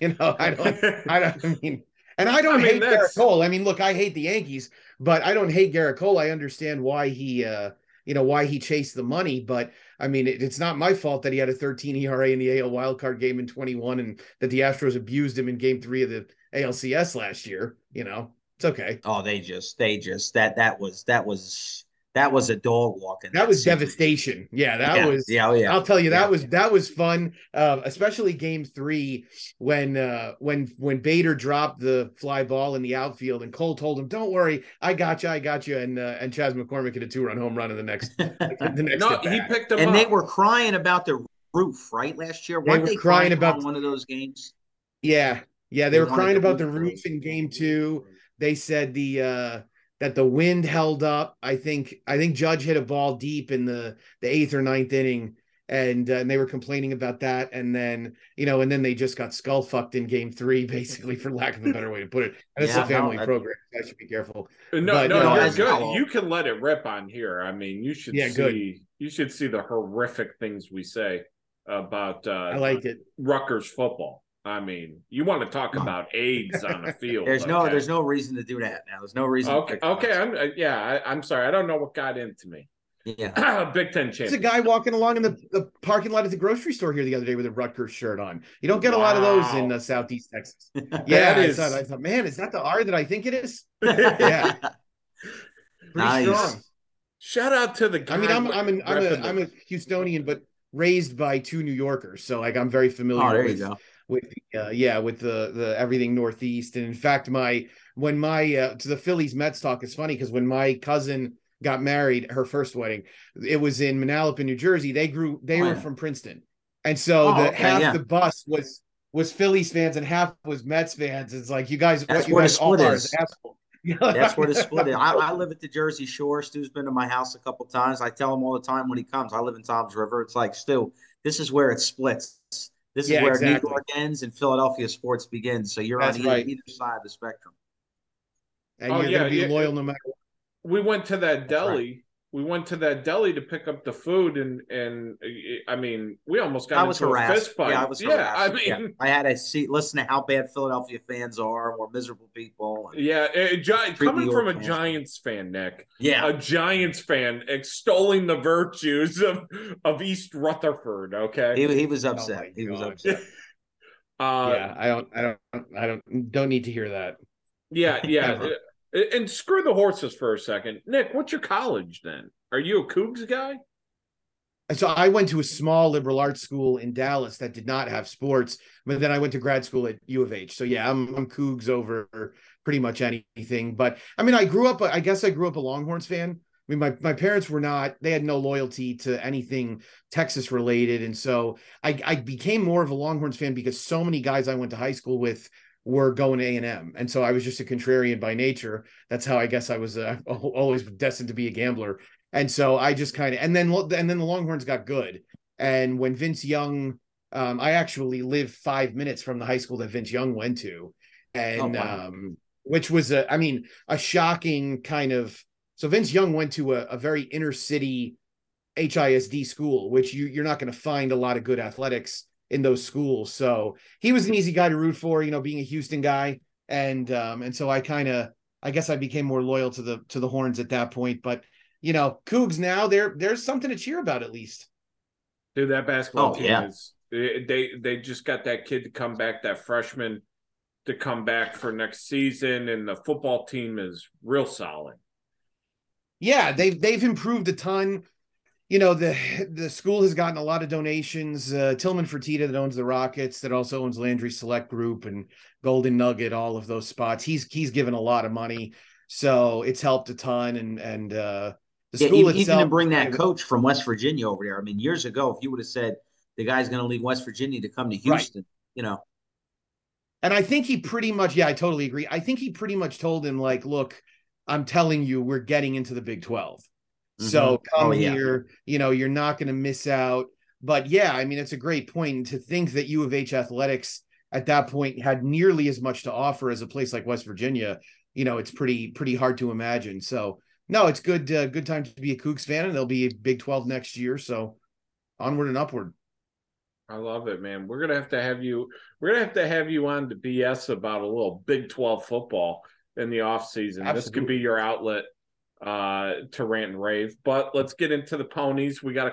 Speaker 6: you know, I don't, I don't I mean, and I don't I mean, hate that's... Gerrit Cole. I mean, look, I hate the Yankees, but I don't hate Gerrit Cole. I understand why he, uh, you know, why he chased the money. But I mean, it, it's not my fault that he had a 13 ERA in the AL wildcard game in 21 and that the Astros abused him in game three of the ALCS last year. You know, it's okay.
Speaker 3: Oh, they just, they just, that, that was, that was, that was a dog walking.
Speaker 6: That, that was series. devastation. Yeah, that
Speaker 3: yeah.
Speaker 6: was.
Speaker 3: Yeah, oh, yeah.
Speaker 6: I'll tell you, that yeah. was that was fun. Uh, especially game three when uh, when when Bader dropped the fly ball in the outfield and Cole told him, "Don't worry, I got you, I got you." And uh, and Chas McCormick hit a two run home run in the next. the
Speaker 4: next no, he picked him
Speaker 3: and
Speaker 4: up.
Speaker 3: they were crying about the roof right last year. Weren't they, were crying, crying about one of those games.
Speaker 6: Yeah, yeah, they, they were crying about the roof in game two. They said the uh that the wind held up. I think I think Judge hit a ball deep in the the eighth or ninth inning, and uh, and they were complaining about that. And then you know, and then they just got skull fucked in Game Three, basically, for lack of a better way to put it. And it's
Speaker 3: Yeah,
Speaker 6: a family
Speaker 3: no,
Speaker 6: program. I should be careful.
Speaker 4: No,
Speaker 6: But,
Speaker 4: no,
Speaker 6: no,
Speaker 4: you're
Speaker 3: as-
Speaker 4: good. You can let it rip on here. I mean, you should
Speaker 6: Yeah,
Speaker 4: see
Speaker 6: good.
Speaker 4: you should see the horrific things we say about uh
Speaker 6: I like it.
Speaker 4: Rutgers football. I mean, you want to talk about AIDS on the field.
Speaker 3: There's no there's no reason to do that now. There's no reason.
Speaker 4: Okay,
Speaker 3: pick
Speaker 4: okay. I'm uh, yeah. I, I'm sorry. I don't know what got into me.
Speaker 3: yeah.
Speaker 4: Big Ten
Speaker 6: There's a guy walking along in the, the parking lot at the grocery store here the other day with a Rutgers shirt on. You don't get a lot of those in
Speaker 4: Wow.
Speaker 6: uh, Southeast Texas.
Speaker 4: That
Speaker 6: Yeah, I thought, I thought, man, is that the R that I think it is? Yeah. Pretty
Speaker 3: Nice.
Speaker 6: strong.
Speaker 4: Shout out to the.
Speaker 6: I mean, I'm I'm an, I'm a
Speaker 4: repping the-
Speaker 6: I'm a Houstonian, but raised by two New Yorkers, so like I'm very familiar
Speaker 3: Oh, there you go.
Speaker 6: With the, uh, yeah with the the everything Northeast. And in fact, my when my uh, to the Phillies Mets talk is funny because when my cousin got married, her first wedding, it was in Manalapan, New Jersey. They grew they
Speaker 3: Oh,
Speaker 6: were
Speaker 3: yeah.
Speaker 6: from Princeton, and so
Speaker 3: Oh,
Speaker 6: the
Speaker 3: okay,
Speaker 6: half
Speaker 3: yeah.
Speaker 6: the bus was was Phillies fans and half was Mets fans. It's like you guys,
Speaker 3: That's
Speaker 6: what you
Speaker 3: where the
Speaker 6: guys all are
Speaker 3: is. That's where the split is. I, I live at the Jersey Shore. Stu's been to my house a couple times. I tell him all the time when he comes. I live in Toms River. It's like Stu, this is where it splits. This is where
Speaker 6: exactly.
Speaker 3: New York ends and Philadelphia sports begins. So you're
Speaker 6: That's
Speaker 3: on either,
Speaker 6: right.
Speaker 3: either side of the spectrum.
Speaker 6: and
Speaker 4: Oh,
Speaker 6: you're
Speaker 4: yeah,
Speaker 6: gonna be
Speaker 4: yeah.
Speaker 6: loyal no matter. what.
Speaker 4: we went to that
Speaker 6: That's right.
Speaker 4: deli. We went to that deli to pick up the food, and and uh, I mean, we almost got
Speaker 3: I was
Speaker 4: into a
Speaker 3: harassed.
Speaker 4: fist fight.
Speaker 3: Yeah, I was
Speaker 4: Yeah,
Speaker 3: harassed.
Speaker 4: I mean,
Speaker 3: Yeah. I had to see, listen to how bad Philadelphia fans are. We're miserable people.
Speaker 4: Yeah, a Gi- coming
Speaker 3: New
Speaker 4: from a
Speaker 3: fans.
Speaker 4: Giants fan, Nick,
Speaker 3: Yeah.
Speaker 4: a Giants fan extolling the virtues of of East Rutherford. Okay,
Speaker 3: He, he was
Speaker 6: my
Speaker 3: upset. he was upset.
Speaker 4: uh,
Speaker 6: yeah, I don't, I don't, I don't, don't need to hear that.
Speaker 4: yeah, yeah. And screw the horses for a second, Nick. What's your college then? Are you a Cougs guy?
Speaker 6: So I went to a small liberal arts school in Dallas that did not have sports, but then I went to grad school at U of H. So yeah, I'm I'm Cougs over pretty much anything. But I mean, I grew up. I guess I grew up a Longhorns fan. I mean, my my parents were not. They had no loyalty to anything Texas related, and so I I became more of a Longhorns fan because so many guys I went to high school with were going to A and M, and so I was just a contrarian by nature. That's how I guess I was uh, always destined to be a gambler. And so I just kind of and then and then the Longhorns got good. And when Vince Young, um, I actually lived five minutes from the high school that Vince Young went to, and
Speaker 3: Oh, wow.
Speaker 6: um, which was a, I mean, a shocking kind of. So Vince Young went to a, a very inner city HISD school, which you you're not going to find a lot of good athletics in those schools. So he was an easy guy to root for, you know, being a Houston guy, and um, and so I kind of, I guess I became more loyal to the to the Horns at that point, but you know, Cougs now there there's something to cheer about at least.
Speaker 4: Dude, that basketball
Speaker 3: Oh,
Speaker 4: team
Speaker 3: yeah.
Speaker 4: is they they they just got that kid to come back, that freshman to come back for next season, and the football team is real solid.
Speaker 6: Yeah, they've they've improved a ton. You know, the the school has gotten a lot of donations. Uh, Tillman Fertitta that owns the Rockets, that also owns Landry Select Group and Golden Nugget, all of those spots. He's he's given a lot of money, so it's helped a ton. And and uh, the
Speaker 3: Yeah,
Speaker 6: school
Speaker 3: even,
Speaker 6: itself,
Speaker 3: even to bring that coach from West Virginia over there. I mean, years ago, if you would have said the guy's going to leave West Virginia to come to
Speaker 6: Right.
Speaker 3: Houston, you know,
Speaker 6: And I think he pretty much, yeah, I totally agree. I think he pretty much told him, like, look, I'm telling you, we're getting into the Big 12. So come
Speaker 3: Oh, yeah.
Speaker 6: here, you know, you're not going to miss out. But yeah, I mean, it's a great point. And to think that U of H athletics at that point had nearly as much to offer as a place like West Virginia, you know, it's pretty, pretty hard to imagine. So no, it's good, uh, good time to be a Cougs fan and they'll be a Big 12 next year. So onward and upward.
Speaker 4: I love it, man. We're gonna have to have you. We're gonna have to have you on to BS about a little Big Twelve football in the off season. This could be your outlet uh, to rant and rave. But let's get into the ponies. We got a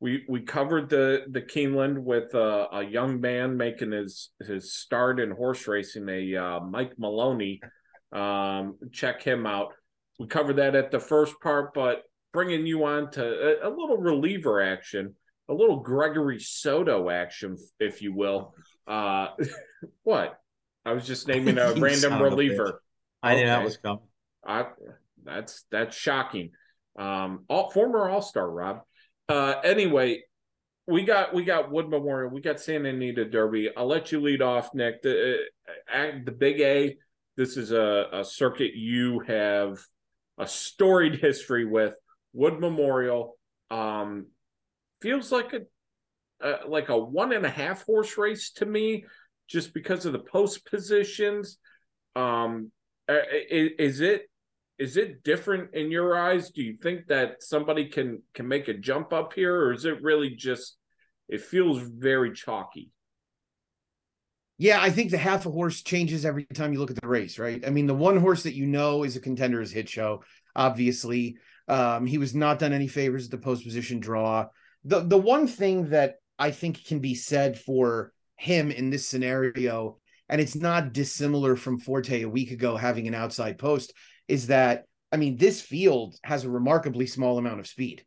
Speaker 4: We we covered the the Keeneland with uh, a young man making his his start in horse racing. A uh, Mike Maloney. Um, check him out. We covered that at the first part, but bringing you on to a, a little reliever action a little Gregory Soto action, if you will. Uh, what? I was just naming a random
Speaker 3: of a
Speaker 4: reliever.
Speaker 3: I knew that was coming.
Speaker 4: I, that's that's shocking. Um, all former All Star Rob. Uh, anyway, we got we got Wood Memorial, we got Santa Anita Derby. I'll let you lead off, Nick. The uh, the Big A. This is a, a circuit you have a storied history with Wood Memorial. Um, feels like a uh, like a one and a half horse race to me, just because of the post positions. Um, is, is it is it different in your eyes? Do you think that somebody can can make a jump up here, or is it really just it feels very chalky?
Speaker 6: Yeah, I think the half a horse changes every time you look at the race, right? I mean, the one horse that you know is a contender is Hit Show. Obviously, um, he was not done any favors at the post position draw. The the one thing that I think can be said for him in this scenario, and it's not dissimilar from Forte a week ago having an outside post, is that I mean, this field has a remarkably small amount of speed.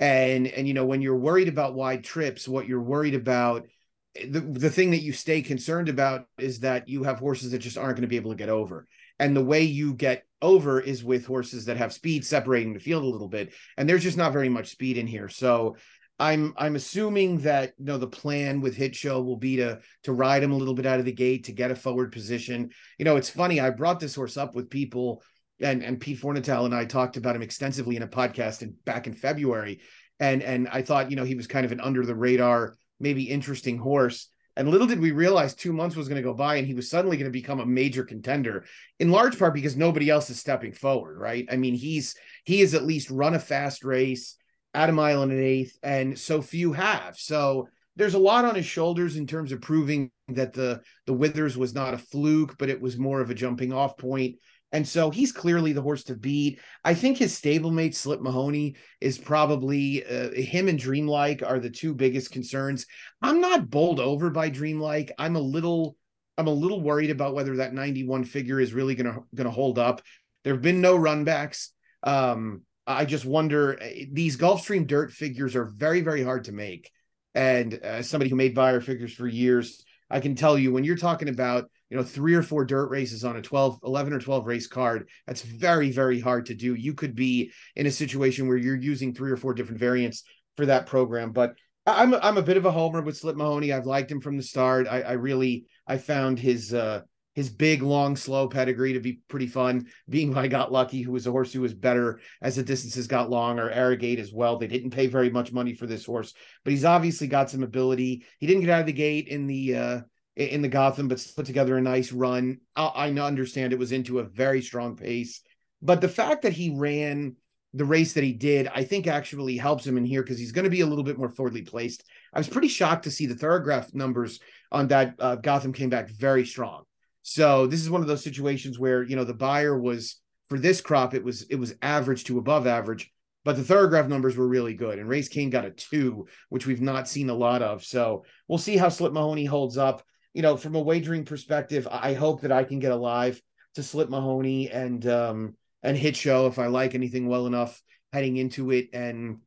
Speaker 6: And and you know, when you're worried about wide trips, what you're worried about the, the thing that you stay concerned about is that you have horses that just aren't going to be able to get over. And the way you get over is with horses that have speed separating the field a little bit. And there's just not very much speed in here. So I'm I'm assuming that you know the plan with Hit Show will be to to ride him a little bit out of the gate to get a forward position. You know, it's funny. I brought this horse up with people, and and Pete Fornatale and I talked about him extensively in a podcast in, back in February, and and I thought you know he was kind of an under the radar maybe interesting horse. And little did we realize two months was going to go by and he was suddenly going to become a major contender, in large part because nobody else is stepping forward, right? I mean, he's he has at least run a fast race at a mile and an eighth, and so few have. So there's a lot on his shoulders in terms of proving that the the Withers was not a fluke, but it was more of a jumping off point. And so he's clearly the horse to beat. I think his stablemate, Slip Mahoney, is probably uh, him and Dreamlike are the two biggest concerns. I'm not bowled over by Dreamlike. I'm a little, I'm a little worried about whether that 91 figure is really gonna gonna hold up. There have been no runbacks. Um, I just wonder eh, these Gulfstream dirt figures are very, very hard to make. And uh, somebody who made Beyer figures for years, I can tell you when you're talking about you know three or four dirt races on a 12 11 or 12 race card that's very very hard to do you could be in a situation where you're using three or four different variants for that program but i'm i'm a bit of a homer with slip mahoney i've liked him from the start i, I really i found his uh his big, long, slow pedigree to be pretty fun. Being I got lucky, who was a horse who was better as the distances got longer Arrogate as well. They didn't pay very much money for this horse, but he's obviously got some ability. He didn't get out of the gate in the uh, in the Gotham, but put together a nice run. I, I understand it was into a very strong pace, but the fact that he ran the race that he did, I think actually helps him in here because he's going to be a little bit more forwardly placed. I was pretty shocked to see the Thoro-Graph numbers on that uh, Gotham came back very strong. So this is one of those situations where you know the Beyer was for this crop it was it was average to above average, but the Thoro-Graph numbers were really good. And Raise Cain got a two, which we've not seen a lot of. So we'll see how Slip Mahoney holds up you know, from a wagering perspective, I hope that I can get alive to Slip Mahoney and um and hit show if I like anything well enough heading into it. And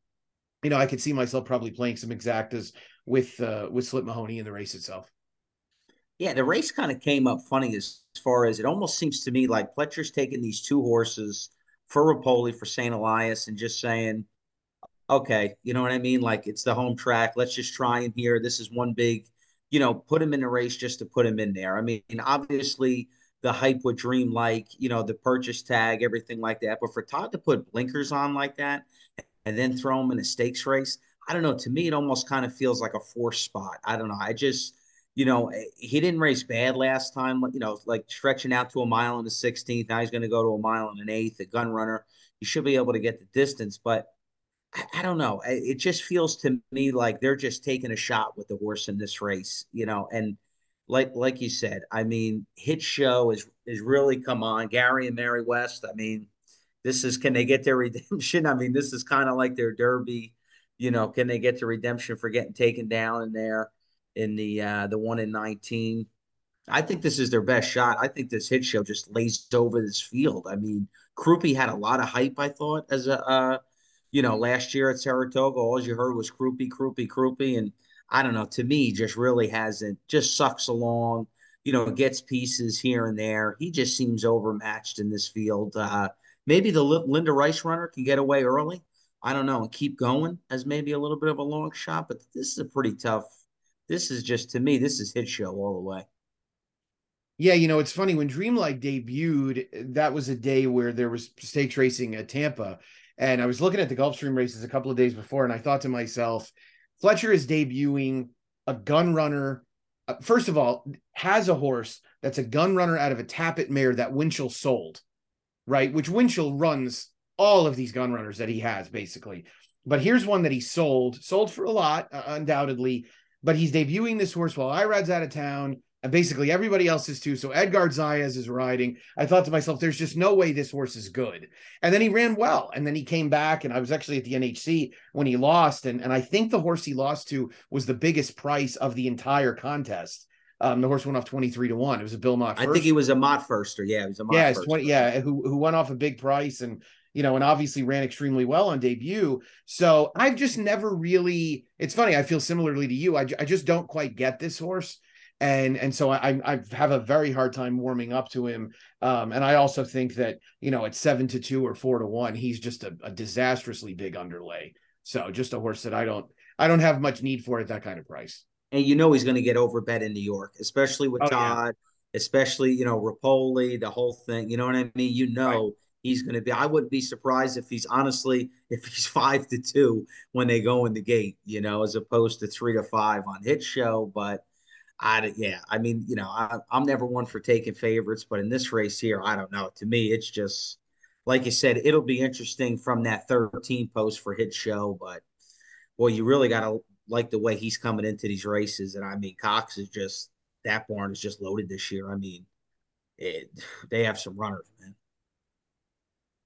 Speaker 6: you know, I could see myself probably playing some exactas with uh with Slip Mahoney in the race itself.
Speaker 3: Yeah, the race kind of came up funny as, far as it almost seems to me like Pletcher's taking these two horses for Repole for St. Elias and just saying, okay, you know what I mean? Like it's the home track. Let's just try in here. This is one big you know, put him in the race just to put him in there. I mean, obviously the hype would dream like, you know, the purchase tag, everything like that. But for Todd to put blinkers on like that and then throw him in a stakes race, I don't know. To me, it almost kind of feels like a forced spot. I don't know. I just, you know, eh, he didn't race bad last time, you know, like stretching out to a mile in the 16th. Now he's going to go to a mile and an eighth, a gun runner. He should be able to get the distance. But I, I don't know. It just feels to me like they're just taking a shot with the horse in this race, you know. And like like you said, I mean, hit show is is really come on. Gary and Mary West. I mean, this is can they get their redemption? I mean, this is kind of like their derby. You know, can they get the redemption for getting taken down in there in the uh the one in nineteen? I think this is their best shot. I think this hit show just lays over this field. I mean, Crupi had a lot of hype. I thought as a uh, you know, last year at Saratoga, all you heard was Crupi, Crupi, Crupi. And I don't know, to me, just really hasn't, just sucks along, you know, gets pieces here and there. He just seems overmatched in this field. Uh, maybe the Linda Rice runner can get away early. I don't know, and keep going as maybe a little bit of a long shot, but this is a pretty tough. This is just, to me, this is hit show all the way.
Speaker 6: Yeah, you know, it's funny when Dreamlike debuted, that was a day where there was stakes racing at Tampa. And I was looking at the Gulfstream races a couple of days before, and I thought to myself, Pletcher is debuting a gun runner. Uh, first of all, has a horse that's a gun runner out of a Tapit mare that Winchell sold, right? Which Winchell runs all of these gun runners that he has, basically. But here's one that he sold, sold for a lot, uh, undoubtedly. But he's debuting this horse while Irad's out of town and basically everybody else is too. So Edgar Zayas is riding. I thought to myself, there's just no way this horse is good. And then he ran well. And then he came back. And I was actually at the NHC when he lost. And, and I think the horse he lost to was the biggest price of the entire contest. Um, the horse went off 23 to 1. It was a Bill Mott.
Speaker 3: I think he was a Mott firster. Yeah, it was a Mott
Speaker 6: yeah,
Speaker 3: firster.
Speaker 6: 20, yeah, who who went off a big price and you know, and obviously ran extremely well on debut. So I've just never really. It's funny. I feel similarly to you. I, I just don't quite get this horse and and so I I have a very hard time warming up to him. Um, and I also think that you know at seven to two or four to one, he's just a, a, disastrously big underlay. So just a horse that I don't I don't have much need for at that kind of price.
Speaker 3: And you know he's going to get overbet in New York, especially with
Speaker 6: Oh,
Speaker 3: Todd, especially you know Repole, the whole thing. You know what I mean? You know. He's going to be. I wouldn't be surprised if he's honestly if he's five to two when they go in the gate, you know, as opposed to three to five on hit show. But I yeah, I mean, you know, I, I'm never one for taking favorites, but in this race here, I don't know. To me, it's just like you said, it'll be interesting from that 13 post for hit show, but boy, you really got to like the way he's coming into these races. And I mean, Cox is just that barn is just loaded this year. I mean, it, they have some runners, man.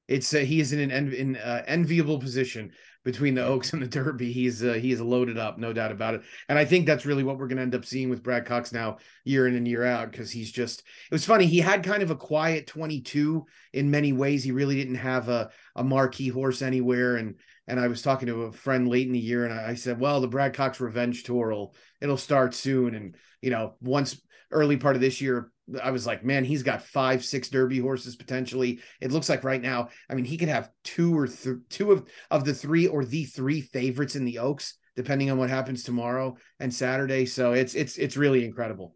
Speaker 6: It's uh, he is in an en- in uh, enviable position between the Oaks and the Derby. He's uh, he is loaded up, no doubt about it. And I think that's really what we're going to end up seeing with Brad Cox now, year in and year out, because he's just. It was funny. He had kind of a quiet 22 in many ways. He really didn't have a a marquee horse anywhere, and and I was talking to a friend late in the year, and I said, well, the Brad Cox Revenge Tour will it'll start soon, and you know once early part of this year I was like, man, he's got five, six Derby horses potentially. It looks like right now, I mean, he could have two or th- two of of the three or the three favorites in the Oaks, depending on what happens tomorrow and Saturday. So it's it's it's really incredible.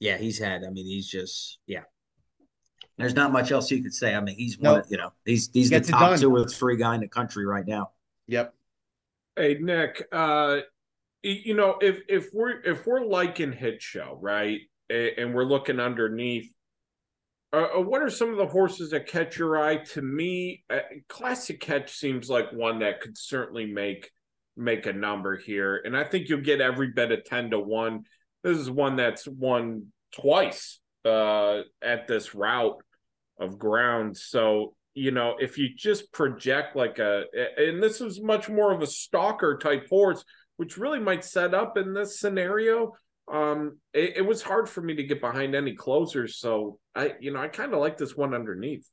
Speaker 3: Yeah, he's had. I mean, he's just yeah. There's not much else you could say. I mean, he's
Speaker 6: Nope.
Speaker 3: one. You know, he's he's the top two or three guy in the country right now.
Speaker 6: Yep.
Speaker 4: Hey Nick, uh, you know if if we're if we're liking Hit Show, right, a- and we're looking underneath, uh, uh, what are some of the horses that catch your eye? To me, uh, Classic Catch seems like one that could certainly make make a number here, and I think you'll get every bit of ten to one. This is one that's won twice uh, at this route of ground, so you know, if you just project like a, and this is much more of a stalker type horse, which really might set up in this scenario. Um, it, it was hard for me to get behind any closers, so I, you know, I kind of like this one underneath.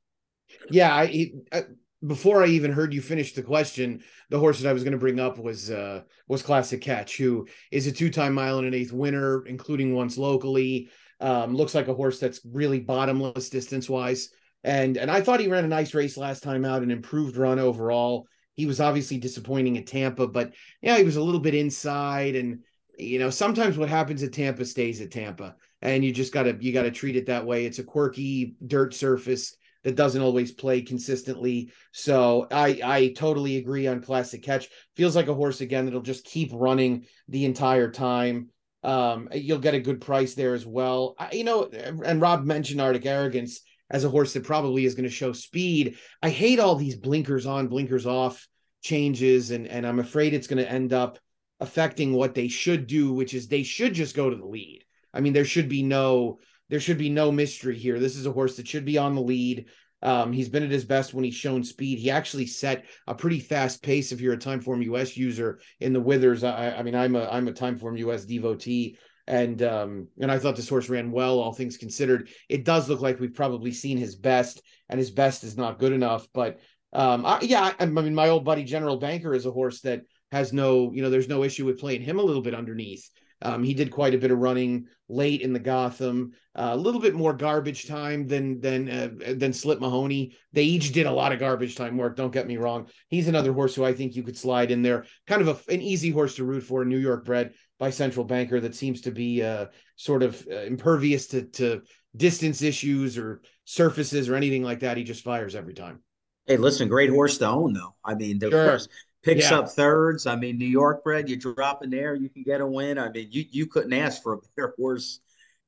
Speaker 6: Yeah. I, uh, before I even heard you finish the question, the horse that I was going to bring up was uh was Classic Catch, who is a two time mile and an eighth winner, including once locally. Um, looks like a horse that's really bottomless distance wise. And and I thought he ran a nice race last time out, an improved run overall. He was obviously disappointing at Tampa, but yeah, he was a little bit inside. And you know, sometimes what happens at Tampa stays at Tampa, and you just gotta you gotta treat it that way. It's a quirky dirt surface that doesn't always play consistently. So I I totally agree on Classic Catch. Feels like a horse again that'll just keep running the entire time. Um, you'll get a good price there as well. I, you know, and Rob mentioned Arctic Arrogance as a horse that probably is going to show speed. I hate all these blinkers on, blinkers off changes, and and I'm afraid it's going to end up affecting what they should do, which is they should just go to the lead. I mean, there should be no there should be no mystery here. This is a horse that should be on the lead. Um, he's been at his best when he's shown speed. He actually set a pretty fast pace if you're a Timeform US user in the Withers. I, I mean, I'm a I'm a Timeform US devotee, and um, and I thought this horse ran well, all things considered. It does look like we've probably seen his best, and his best is not good enough. But um, I, yeah, I, I mean, my old buddy General Banker is a horse that has no, you know, there's no issue with playing him a little bit underneath. Um, he did quite a bit of running late in the Gotham, uh, a little bit more garbage time than than uh, than Slip Mahoney. They each did a lot of garbage time work. Don't get me wrong. He's another horse who I think you could slide in there. Kind of a, an easy horse to root for, New York bred by Central Banker that seems to be uh, sort of uh, impervious to to distance issues or surfaces or anything like that. He just fires every time.
Speaker 3: Hey, listen, great horse to own though. I mean, the sure. horse picks yeah. up thirds. I mean, New York bred, you drop in there, you can get a win. I mean, you you couldn't ask for a better horse,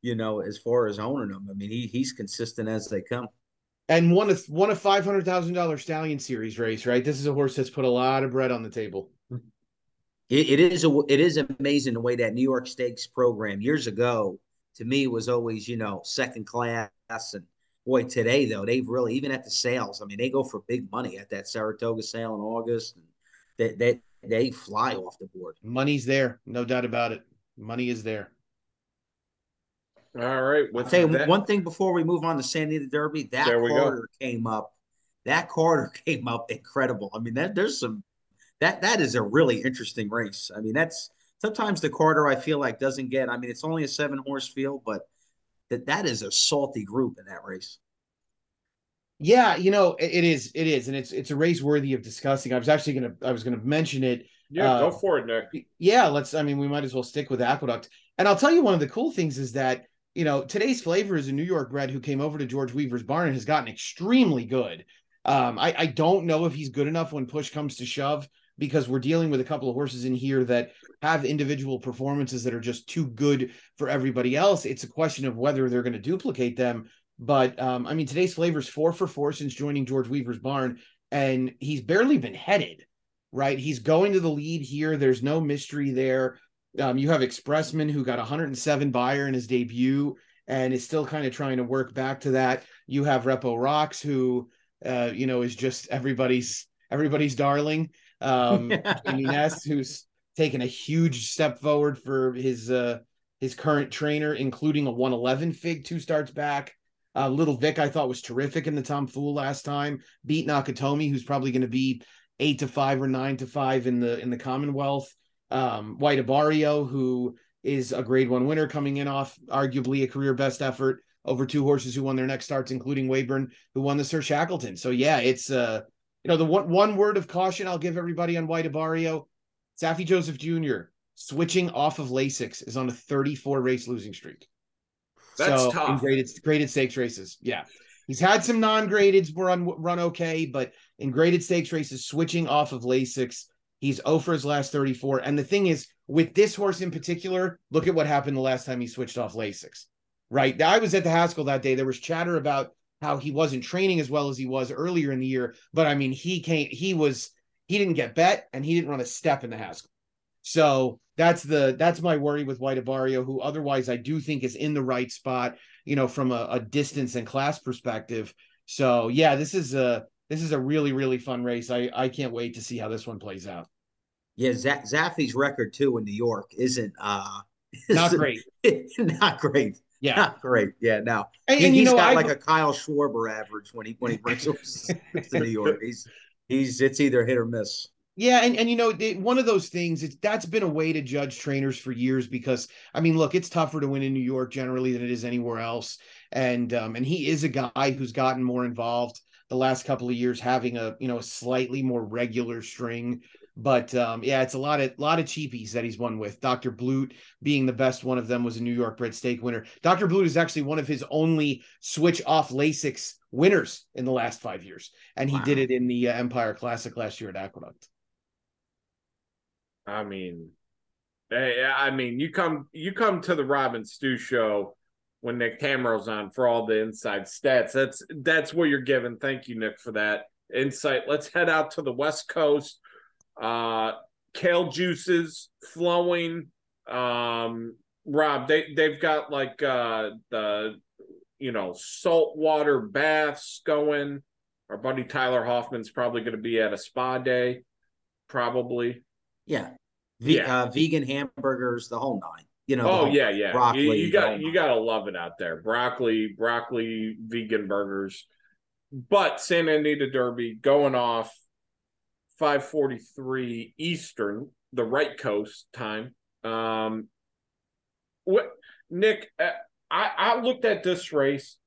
Speaker 3: you know, as far as owning them. I mean, he he's consistent as they come.
Speaker 6: And one of one of five hundred thousand dollar stallion series race, right? This is a horse that's put a lot of bread on the table.
Speaker 3: It, it is a it is amazing the way that New York Stakes program years ago to me was always you know second class and boy today though they've really even at the sales I mean they go for big money at that Saratoga sale in August and they they, they fly off the board.
Speaker 6: Money's there, no doubt about it. Money is there.
Speaker 4: All right.
Speaker 3: I'll tell you that? one thing before we move on to Santa Anita Derby. That Carter came up. That Carter came up incredible. I mean, that there's some that that is a really interesting race. I mean, that's sometimes the Carter I feel like doesn't get. I mean, it's only a seven horse field, but that that is a salty group in that race.
Speaker 6: Yeah, you know, it is, it is, and it's it's a race worthy of discussing. I was actually gonna, I was gonna mention it.
Speaker 4: Yeah, uh, go for it, Nick.
Speaker 6: Yeah, let's. I mean, we might as well stick with Aqueduct. And I'll tell you, one of the cool things is that you know today's flavor is a New York bred who came over to George Weaver's barn and has gotten extremely good. Um, I, I don't know if he's good enough when push comes to shove because we're dealing with a couple of horses in here that have individual performances that are just too good for everybody else. It's a question of whether they're going to duplicate them. But um, I mean, today's flavor's four for four since joining George Weaver's barn, and he's barely been headed. Right, he's going to the lead here. There's no mystery there. Um, you have Expressman who got 107 Beyer in his debut and is still kind of trying to work back to that. You have Repo Rocks who, uh, you know, is just everybody's everybody's darling. Um, Jamie Ness, who's taken a huge step forward for his uh, his current trainer, including a 111 fig two starts back. Uh, Little Vic, I thought was terrific in the Tom Fool last time. Beat Nakatomi, who's probably going to be eight to five or nine to five in the in the Commonwealth. Um, White Abarrio, who is a Grade One winner, coming in off arguably a career best effort over two horses who won their next starts, including Wayburn, who won the Sir Shackleton. So yeah, it's uh you know, the one one word of caution I'll give everybody on White Abarrio, Saffie Joseph Jr. switching off of Lasix is on a 34 race losing streak.
Speaker 4: That's so, tough.
Speaker 6: Graded graded stakes races, yeah. He's had some non-graded run run okay, but in graded stakes races, switching off of Lasix, he's 0 for his last 34. And the thing is, with this horse in particular, look at what happened the last time he switched off Lasix. Right. I was at the Haskell that day. There was chatter about how he wasn't training as well as he was earlier in the year. But I mean, he came, he was, he didn't get bet and he didn't run a step in the Haskell. So that's the that's my worry with White Abarrio, who otherwise I do think is in the right spot, you know, from a, a distance and class perspective. So yeah, this is a this is a really really fun race. I I can't wait to see how this one plays out.
Speaker 3: Yeah, Saffie's record too in New York isn't uh
Speaker 6: not great.
Speaker 3: not great.
Speaker 6: Yeah, not
Speaker 3: great. Yeah, now and, and, he's know, got I, like a Kyle Schwarber average when he when he brings to New York. He's he's it's either hit or miss.
Speaker 6: Yeah, and and you know it, one of those things. It's that's been a way to judge trainers for years because I mean, look, it's tougher to win in New York generally than it is anywhere else, and um, and he is a guy who's gotten more involved the last couple of years, having a you know a slightly more regular string but um, yeah, it's a lot of lot of cheapies that he's won with. Dr. Blute being the best one of them was a New York bred stake winner. Dr. Blute is actually one of his only switch off Lasix winners in the last five years, and he wow. did it in the uh, Empire Classic last year at Aqueduct.
Speaker 4: I mean, I mean, you come you come to the Robin Stew show when Nick Tammaro's on for all the inside stats. That's that's what you're given. Thank you, Nick, for that insight. Let's head out to the West Coast uh, kale juices flowing. Um, Rob, they they've got like uh, the you know saltwater baths going. Our buddy Tyler Hoffman's probably going to be at a spa day, probably.
Speaker 3: Yeah, v- yeah. Uh, vegan hamburgers, the whole nine. You know.
Speaker 4: Oh yeah, yeah. Broccoli. You, you got you got to love it out there. Broccoli, broccoli, vegan burgers. But Santa Anita Derby going off 5:43 Eastern, the right coast time. Um, what Nick, uh, I I looked at this race,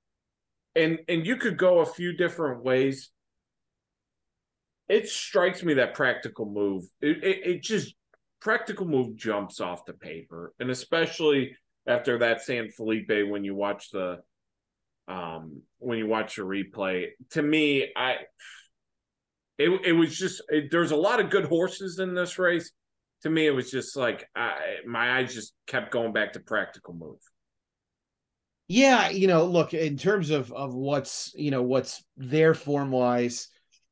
Speaker 4: and and you could go a few different ways. It strikes me that practical move. It, it, it just practical move jumps off the paper, and especially after that San Felipe when you watch the um when you watch the replay. To me, I it it was just it, there's a lot of good horses in this race. To me, it was just like I, my eyes just kept going back to practical move.
Speaker 6: Yeah, you know, look in terms of of what's you know what's there form wise,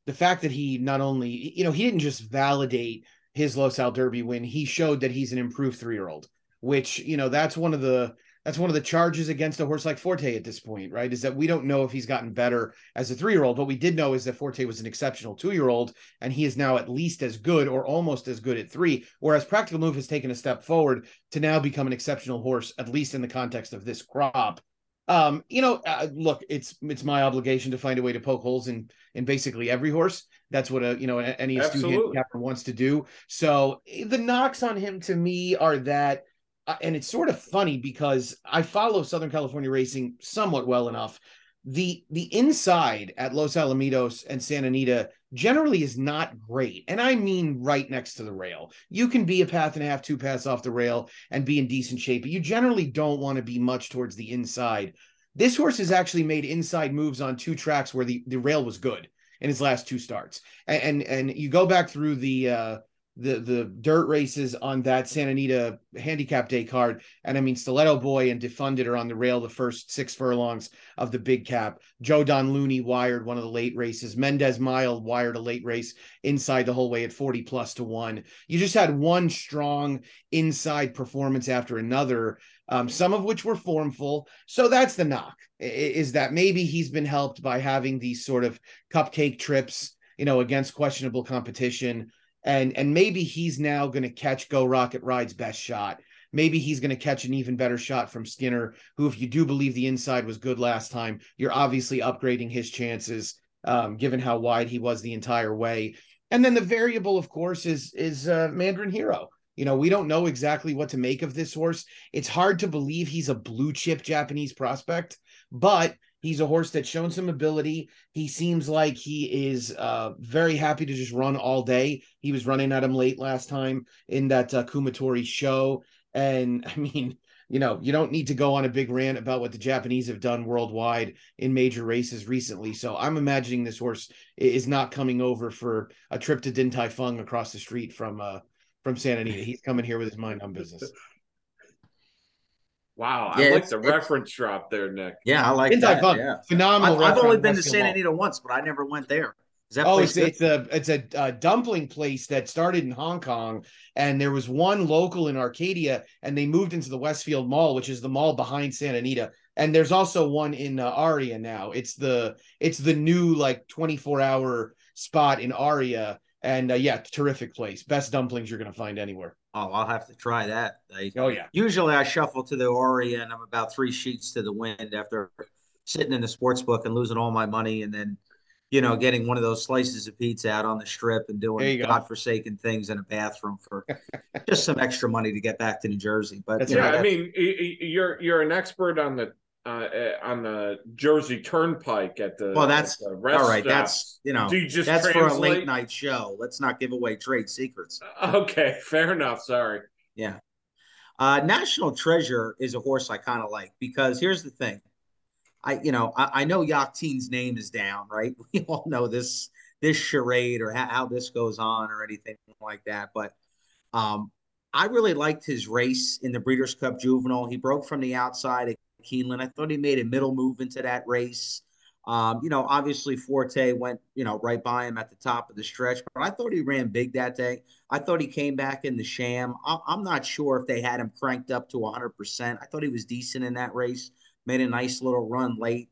Speaker 6: the fact that he not only you know he didn't just validate his Los Al Derby win, he showed that he's an improved three year old, which you know that's one of the that's one of the charges against a horse like Forte at this point, right? Is that we don't know if he's gotten better as a three year old. What we did know is that Forte was an exceptional two year old, and he is now at least as good or almost as good at three. Whereas Practical Move has taken a step forward to now become an exceptional horse, at least in the context of this crop. Um, you know, uh, look, it's it's my obligation to find a way to poke holes in in basically every horse. That's what a you know any astute handicapper wants to do. So eh, the knocks on him to me are that and it's sort of funny because I follow Southern California racing somewhat well enough. The the inside at Los Alamitos and Santa Anita generally is not great. And I mean right next to the rail. You can be a path and a half, two paths off the rail and be in decent shape, but you generally don't want to be much towards the inside. This horse has actually made inside moves on two tracks where the, the rail was good in his last two starts. And and, and you go back through the uh the the dirt races on that Santa Anita handicap day card. And I mean, Stiletto Boy and Defunded are on the rail the first six furlongs of the big cap. Joe Don Looney wired one of the late races. Mendez Mile wired a late race inside the whole way at 40 plus to one. You just had one strong inside performance after another, um, some of which were formful. So that's the knock is that maybe he's been helped by having these sort of cupcake trips, you know, against questionable competition and and maybe he's now going to catch Go Rocket Ride's best shot. Maybe he's going to catch an even better shot from Skinner, who, if you do believe the inside was good last time, you're obviously upgrading his chances, um, given how wide he was the entire way. And then the variable, of course, is is uh, Mandarin Hero. You know, we don't know exactly what to make of this horse. It's hard to believe he's a blue chip Japanese prospect, but He's a horse that's shown some ability. He seems like he is uh, very happy to just run all day. He was running at him late last time in that uh, Kumotori Sho. And I mean, you know, you don't need to go on a big rant about what the Japanese have done worldwide in major races recently. So I'm imagining this horse is not coming over for a trip to Din Tai Fung across the street from uh from Santa Anita. He's coming here with his mind on business.
Speaker 4: Wow, yeah, I like the reference drop there, Nick.
Speaker 3: Yeah, I like Din that. Fun. Yeah.
Speaker 6: Phenomenal.
Speaker 3: I've, I've only been to Santa Anita once, but I never went there.
Speaker 6: Is that oh, it's, it's, a it's a uh, dumpling place that started in Hong Kong, and there was one local in Arcadia, and they moved into the Westfield Mall, which is the mall behind Santa Anita. And there's also one in uh, Aria now. It's the it's the new like 24 hour spot in Aria, and uh, yeah, terrific place. Best dumplings you're gonna find anywhere.
Speaker 3: Oh, I'll have to try that. I,
Speaker 6: oh yeah.
Speaker 3: Usually I shuffle to the Aria and I'm about three sheets to the wind after sitting in the sports book and losing all my money and then, you know, getting one of those slices of pizza out on the strip and doing godforsaken things in a bathroom for just some extra money to get back to New Jersey. But
Speaker 4: yeah, know, I mean, you're you're an expert on the uh, eh, on the Jersey Turnpike at the
Speaker 3: well, that's
Speaker 4: the
Speaker 3: all right. That's you know, you that's translate? for a late night show. Let's not give away trade secrets.
Speaker 4: Okay, fair enough. Sorry.
Speaker 3: Yeah, uh, National Treasure is a horse I kind of like because here's the thing. I you know I, I know Yakteen's name is down, right? We all know this this charade or how, how this goes on or anything like that, but um, I really liked his race in the Breeders' Cup Juvenile. He broke from the outside. Keeneland. I thought he made a middle move into that race. Um, you know, obviously Forte went, you know, right by him at the top of the stretch, but I thought he ran big that day. I thought he came back in the sham. I- am not sure if they had him cranked up to 100%. I thought he was decent in that race, made a nice little run late.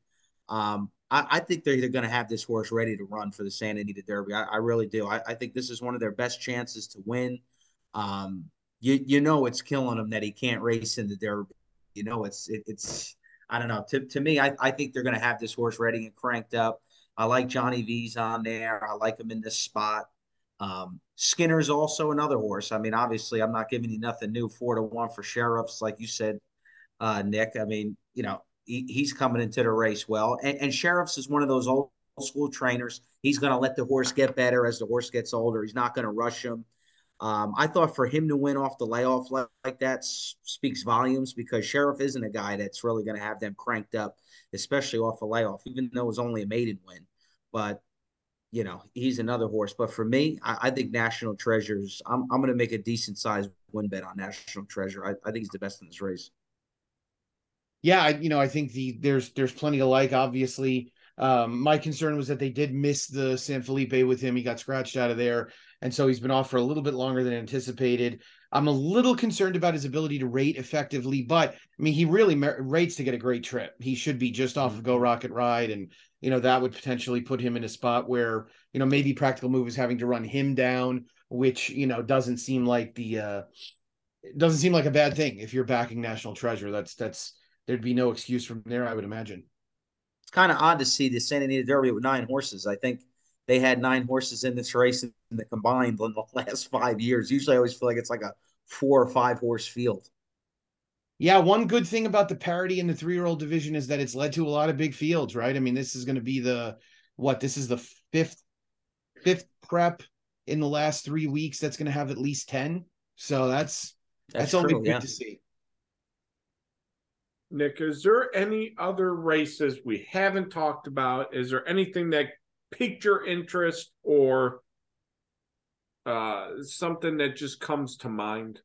Speaker 3: Um, I, I, think they're, going to have this horse ready to run for the Santa Anita Derby. I, I really do. I, I, think this is one of their best chances to win. Um, you, you know, it's killing him that he can't race in the Derby you know, it's it, it's I don't know. To, to me, I, I think they're going to have this horse ready and cranked up. I like Johnny V's on there. I like him in this spot. Um, Skinner's also another horse. I mean, obviously, I'm not giving you nothing new. Four to one for Shirreffs, like you said. uh, Nick. I mean, you know, he, he's coming into the race well. And, and Shirreffs is one of those old school trainers. He's going to let the horse get better as the horse gets older. He's not going to rush him. Um, I thought for him to win off the layoff like, like that speaks volumes because Sheriff isn't a guy that's really going to have them cranked up, especially off a layoff, even though it was only a maiden win. But you know, he's another horse. But for me, I, I think National Treasures. I'm I'm going to make a decent sized win bet on National Treasure. I, I think he's the best in this race.
Speaker 6: Yeah, you know, I think the there's there's plenty to like. Obviously, um, my concern was that they did miss the San Felipe with him. He got scratched out of there, and so he's been off for a little bit longer than anticipated. I'm a little concerned about his ability to rate effectively, but I mean, he really mer- rates to get a great trip. He should be just off of Go Rocket Ride, and you know that would potentially put him in a spot where you know maybe Practical Move is having to run him down, which you know doesn't seem like the uh, doesn't seem like a bad thing if you're backing National Treasure. That's that's there'd be no excuse from there, I would imagine.
Speaker 3: It's kind of odd to see the Santa Anita Derby with nine horses. I think they had nine horses in this race in the combined in the last five years. Usually, I always feel like it's like a four or five horse field.
Speaker 6: Yeah, one good thing about the parity in the three year old division is that it's led to a lot of big fields, right? I mean, this is going to be the what? This is the fifth fifth prep in the last three weeks that's going to have at least ten. So that's that's,
Speaker 3: That's,
Speaker 6: only
Speaker 3: true.
Speaker 6: good
Speaker 3: Yeah.
Speaker 6: to see.
Speaker 4: Nick, is there any other races we haven't talked about? Is there anything that piqued your interest or uh something that just comes to mind?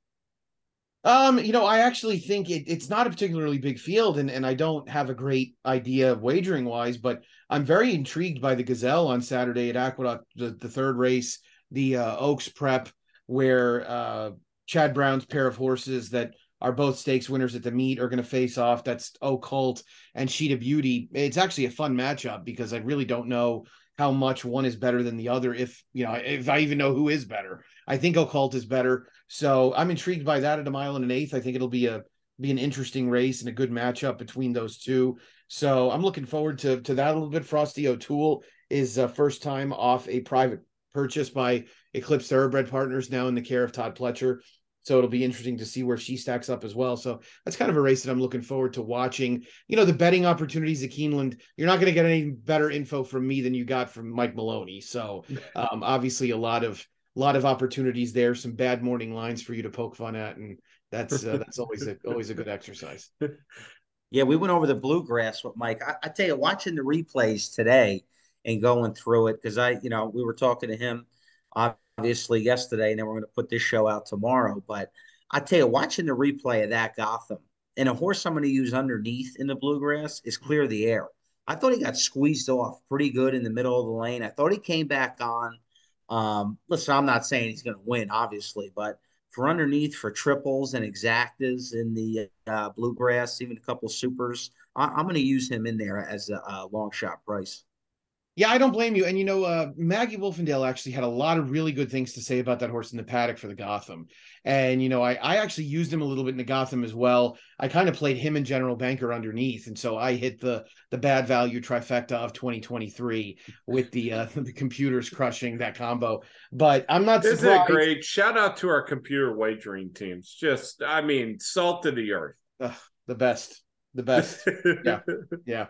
Speaker 6: Um, you know, I actually think it, it's not a particularly big field, and, and I don't have a great idea wagering wise, but I'm very intrigued by the Gazelle on Saturday at Aqueduct, the, the third race, the uh, Oaks Prep, where uh, Chad Brown's pair of horses that are both stakes winners at the meet are going to face off. That's Occult and Sheet of Beauty. It's actually a fun matchup because I really don't know how much one is better than the other. If you know, if I even know who is better, I think Occult is better. So I'm intrigued by that at a mile and an eighth. I think it'll be a be an interesting race and a good matchup between those two. So I'm looking forward to to that a little bit. Frosty O'Toole is uh, first time off a private purchase by Eclipse Thoroughbred Partners, now in the care of Todd Pletcher. So it'll be interesting to see where she stacks up as well. So that's kind of a race that I'm looking forward to watching. You know, the betting opportunities at Keeneland, you're not going to get any better info from me than you got from Mike Maloney. So um, obviously a lot of a lot of opportunities there, some bad morning lines for you to poke fun at, and that's uh, that's always a always a good exercise.
Speaker 3: Yeah, we went over the bluegrass with Mike. I, I tell you, watching the replays today and going through it, because I, you know, we were talking to him obviously yesterday, and then we're going to put this show out tomorrow. But I tell you, watching the replay of that Gotham and a horse I'm going to use underneath in the bluegrass is clear the air. I thought he got squeezed off pretty good in the middle of the lane. I thought he came back on. Um, listen, I'm not saying he's going to win, obviously, but for underneath for triples and exactas in the uh, bluegrass, even a couple supers, I- I'm going to use him in there as a, a long shot price.
Speaker 6: Yeah, I don't blame you. And you know, uh, Maggie Wolfendale actually had a lot of really good things to say about that horse in the paddock for the Gotham. And you know, I I actually used him a little bit in the Gotham as well. I kind of played him and General Banker underneath, and so I hit the the bad value trifecta of 2023 with the uh, the computers crushing that combo. But I'm not
Speaker 4: Isn't it
Speaker 6: surprised.
Speaker 4: great? Shout out to our computer wagering teams. Just, I mean, salt of the earth.
Speaker 6: Ugh, the best, the best. Yeah. Yeah.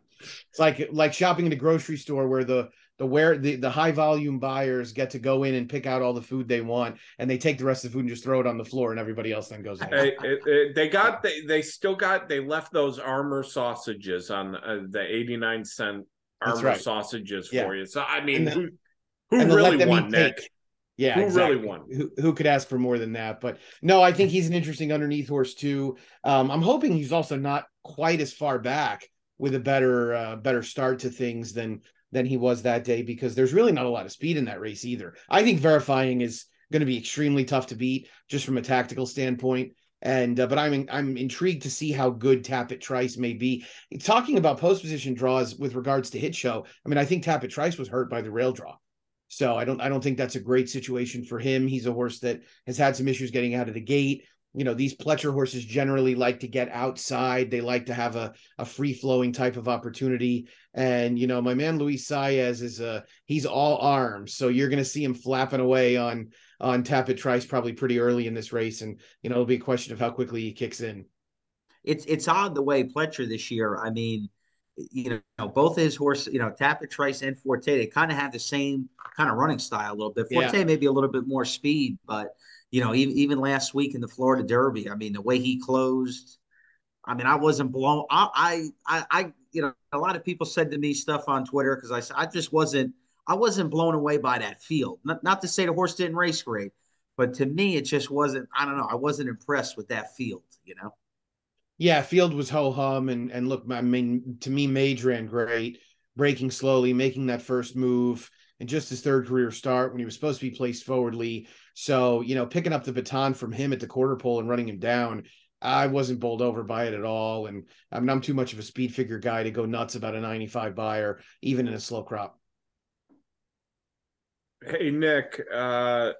Speaker 6: It's like like shopping in a grocery store where the the where the, the high volume buyers get to go in and pick out all the food they want and they take the rest of the food and just throw it on the floor and everybody else then goes.
Speaker 4: Hey, it- it- they got they they still got they left those Armour sausages on uh, the 89 cent Armour
Speaker 6: right.
Speaker 4: sausages
Speaker 6: Yeah.
Speaker 4: for you. So I mean, who who
Speaker 6: and then let
Speaker 4: really won, Nick?
Speaker 6: cake. Yeah,
Speaker 4: Who
Speaker 6: exactly.
Speaker 4: really won?
Speaker 6: Who, who could ask for more than that? But no, I think he's an interesting underneath horse too. Um, I'm hoping he's also not quite as far back with a better uh, better start to things than than he was that day because there's really not a lot of speed in that race either. I think verifying is going to be extremely tough to beat just from a tactical standpoint. And uh, but I'm I'm intrigued to see how good Tapit Trice may be. Talking about post position draws with regards to hit show, I mean I think Tapit Trice was hurt by the rail draw. So I don't I don't think that's a great situation for him. He's a horse that has had some issues getting out of the gate. You know, these Pletcher horses generally like to get outside. They like to have a, a free flowing type of opportunity. And you know, my man Luis Saez is a he's all arms. So you're gonna see him flapping away on on Tapit Trice probably pretty early in this race. And you know, it'll be a question of how quickly he kicks in.
Speaker 3: it's it's odd the way Pletcher this year. I mean, you know, both his horse, you know, Tapit Trice and Forte, they kind of have the same kind of running style a little bit. Forte
Speaker 6: Yeah.
Speaker 3: maybe a little bit more speed, but you know, even even last week in the Florida Derby, I mean, the way he closed, I mean, I wasn't blown. I I I, you know, a lot of people said to me stuff on Twitter because I I just wasn't I wasn't blown away by that field. Not not to say the horse didn't race great, but to me, it just wasn't. I don't know. I wasn't impressed with that field. You know.
Speaker 6: Yeah, Field was ho hum, and and look, I mean, to me, Mage ran great, breaking slowly, making that first move, and just his third career start when he was supposed to be placed forwardly. So you know, picking up the baton from him at the quarter pole and running him down, I wasn't bowled over by it at all. And I mean, I'm too much of a speed figure guy to go nuts about a 95 Beyer, even in a slow crop.
Speaker 4: Hey Nick, uh,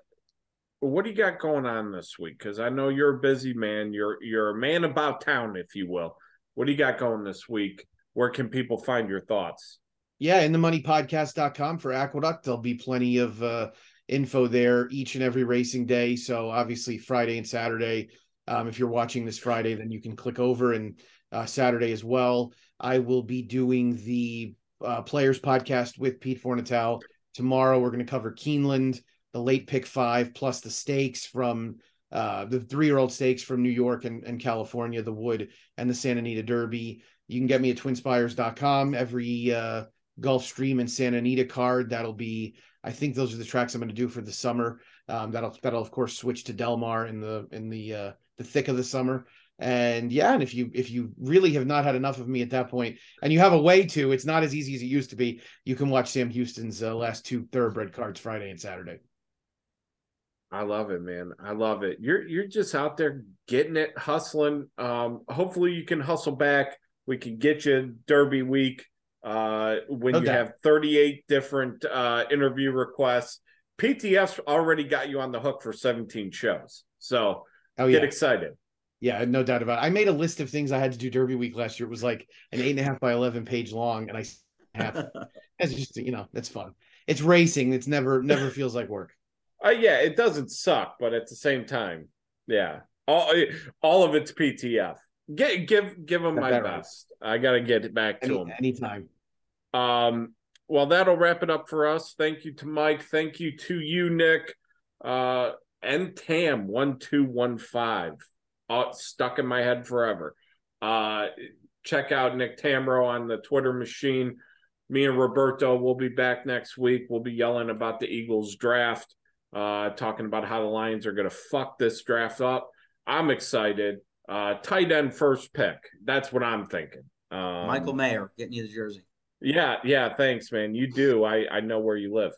Speaker 4: what do you got going on this week? Because I know you're a busy man. You're you're a man about town, if you will. What do you got going this week? Where can people find your thoughts?
Speaker 6: Yeah, in the moneypodcast.com for Aqueduct. There'll be plenty of uh, info there each and every racing day. So obviously Friday and Saturday. Um, if you're watching this Friday, then you can click over and uh, Saturday as well. I will be doing the uh, Players podcast with Pete Fornatel tomorrow. We're going to cover Keeneland, the late pick five, plus the stakes from uh, the three-year-old stakes from New York and, and California, the Wood and the Santa Anita Derby. You can get me at twinspires.com every uh, Gulfstream and Santa Anita card. That'll be, I think those are the tracks I'm going to do for the summer. Um, that'll that'll of course switch to Del Mar in the in the uh, the thick of the summer. And yeah, and if you if you really have not had enough of me at that point, and you have a way to, it's not as easy as it used to be. You can watch Sam Houston's uh, last two thoroughbred cards Friday and Saturday.
Speaker 4: I love it, man. I love it. You're you're just out there getting it, hustling. Um, hopefully you can hustle back. We can get you Derby week uh, when
Speaker 6: No
Speaker 4: you have 38 different uh, interview requests. PTF's already got you on the hook for 17 shows. So
Speaker 6: Oh
Speaker 4: get
Speaker 6: yeah,
Speaker 4: excited.
Speaker 6: yeah, no doubt about it. I made a list of things I had to do Derby week last year. It was like an eight and a half by eleven page long, and I have it's just you know that's fun. It's racing. It's never never feels like work.
Speaker 4: Uh, yeah, it doesn't suck, but at the same time, yeah, all all of it's PTF. Get, give give them my
Speaker 6: that right.
Speaker 4: best. I got to get it back to
Speaker 6: Any,
Speaker 4: them.
Speaker 6: anytime.
Speaker 4: Um, well, that'll wrap it up for us. Thank you to Mike. Thank you to you, Nick. Uh, and Tam one two one five. Uh, stuck in my head forever. Uh, check out Nick Tammaro on the Twitter machine. Me and Roberto will be back next week. We'll be yelling about the Eagles draft, uh, talking about how the Lions are going to fuck this draft up. I'm excited. Uh, tight end first pick. That's what I'm thinking. Um,
Speaker 3: Michael Mayer getting you the jersey.
Speaker 4: Yeah, yeah, thanks, man. You do. I I know where you live.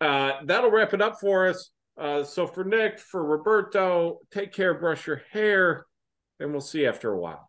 Speaker 4: Uh, that'll wrap it up for us. Uh, so for Nick, for Roberto, take care, brush your hair, and we'll see you after a while.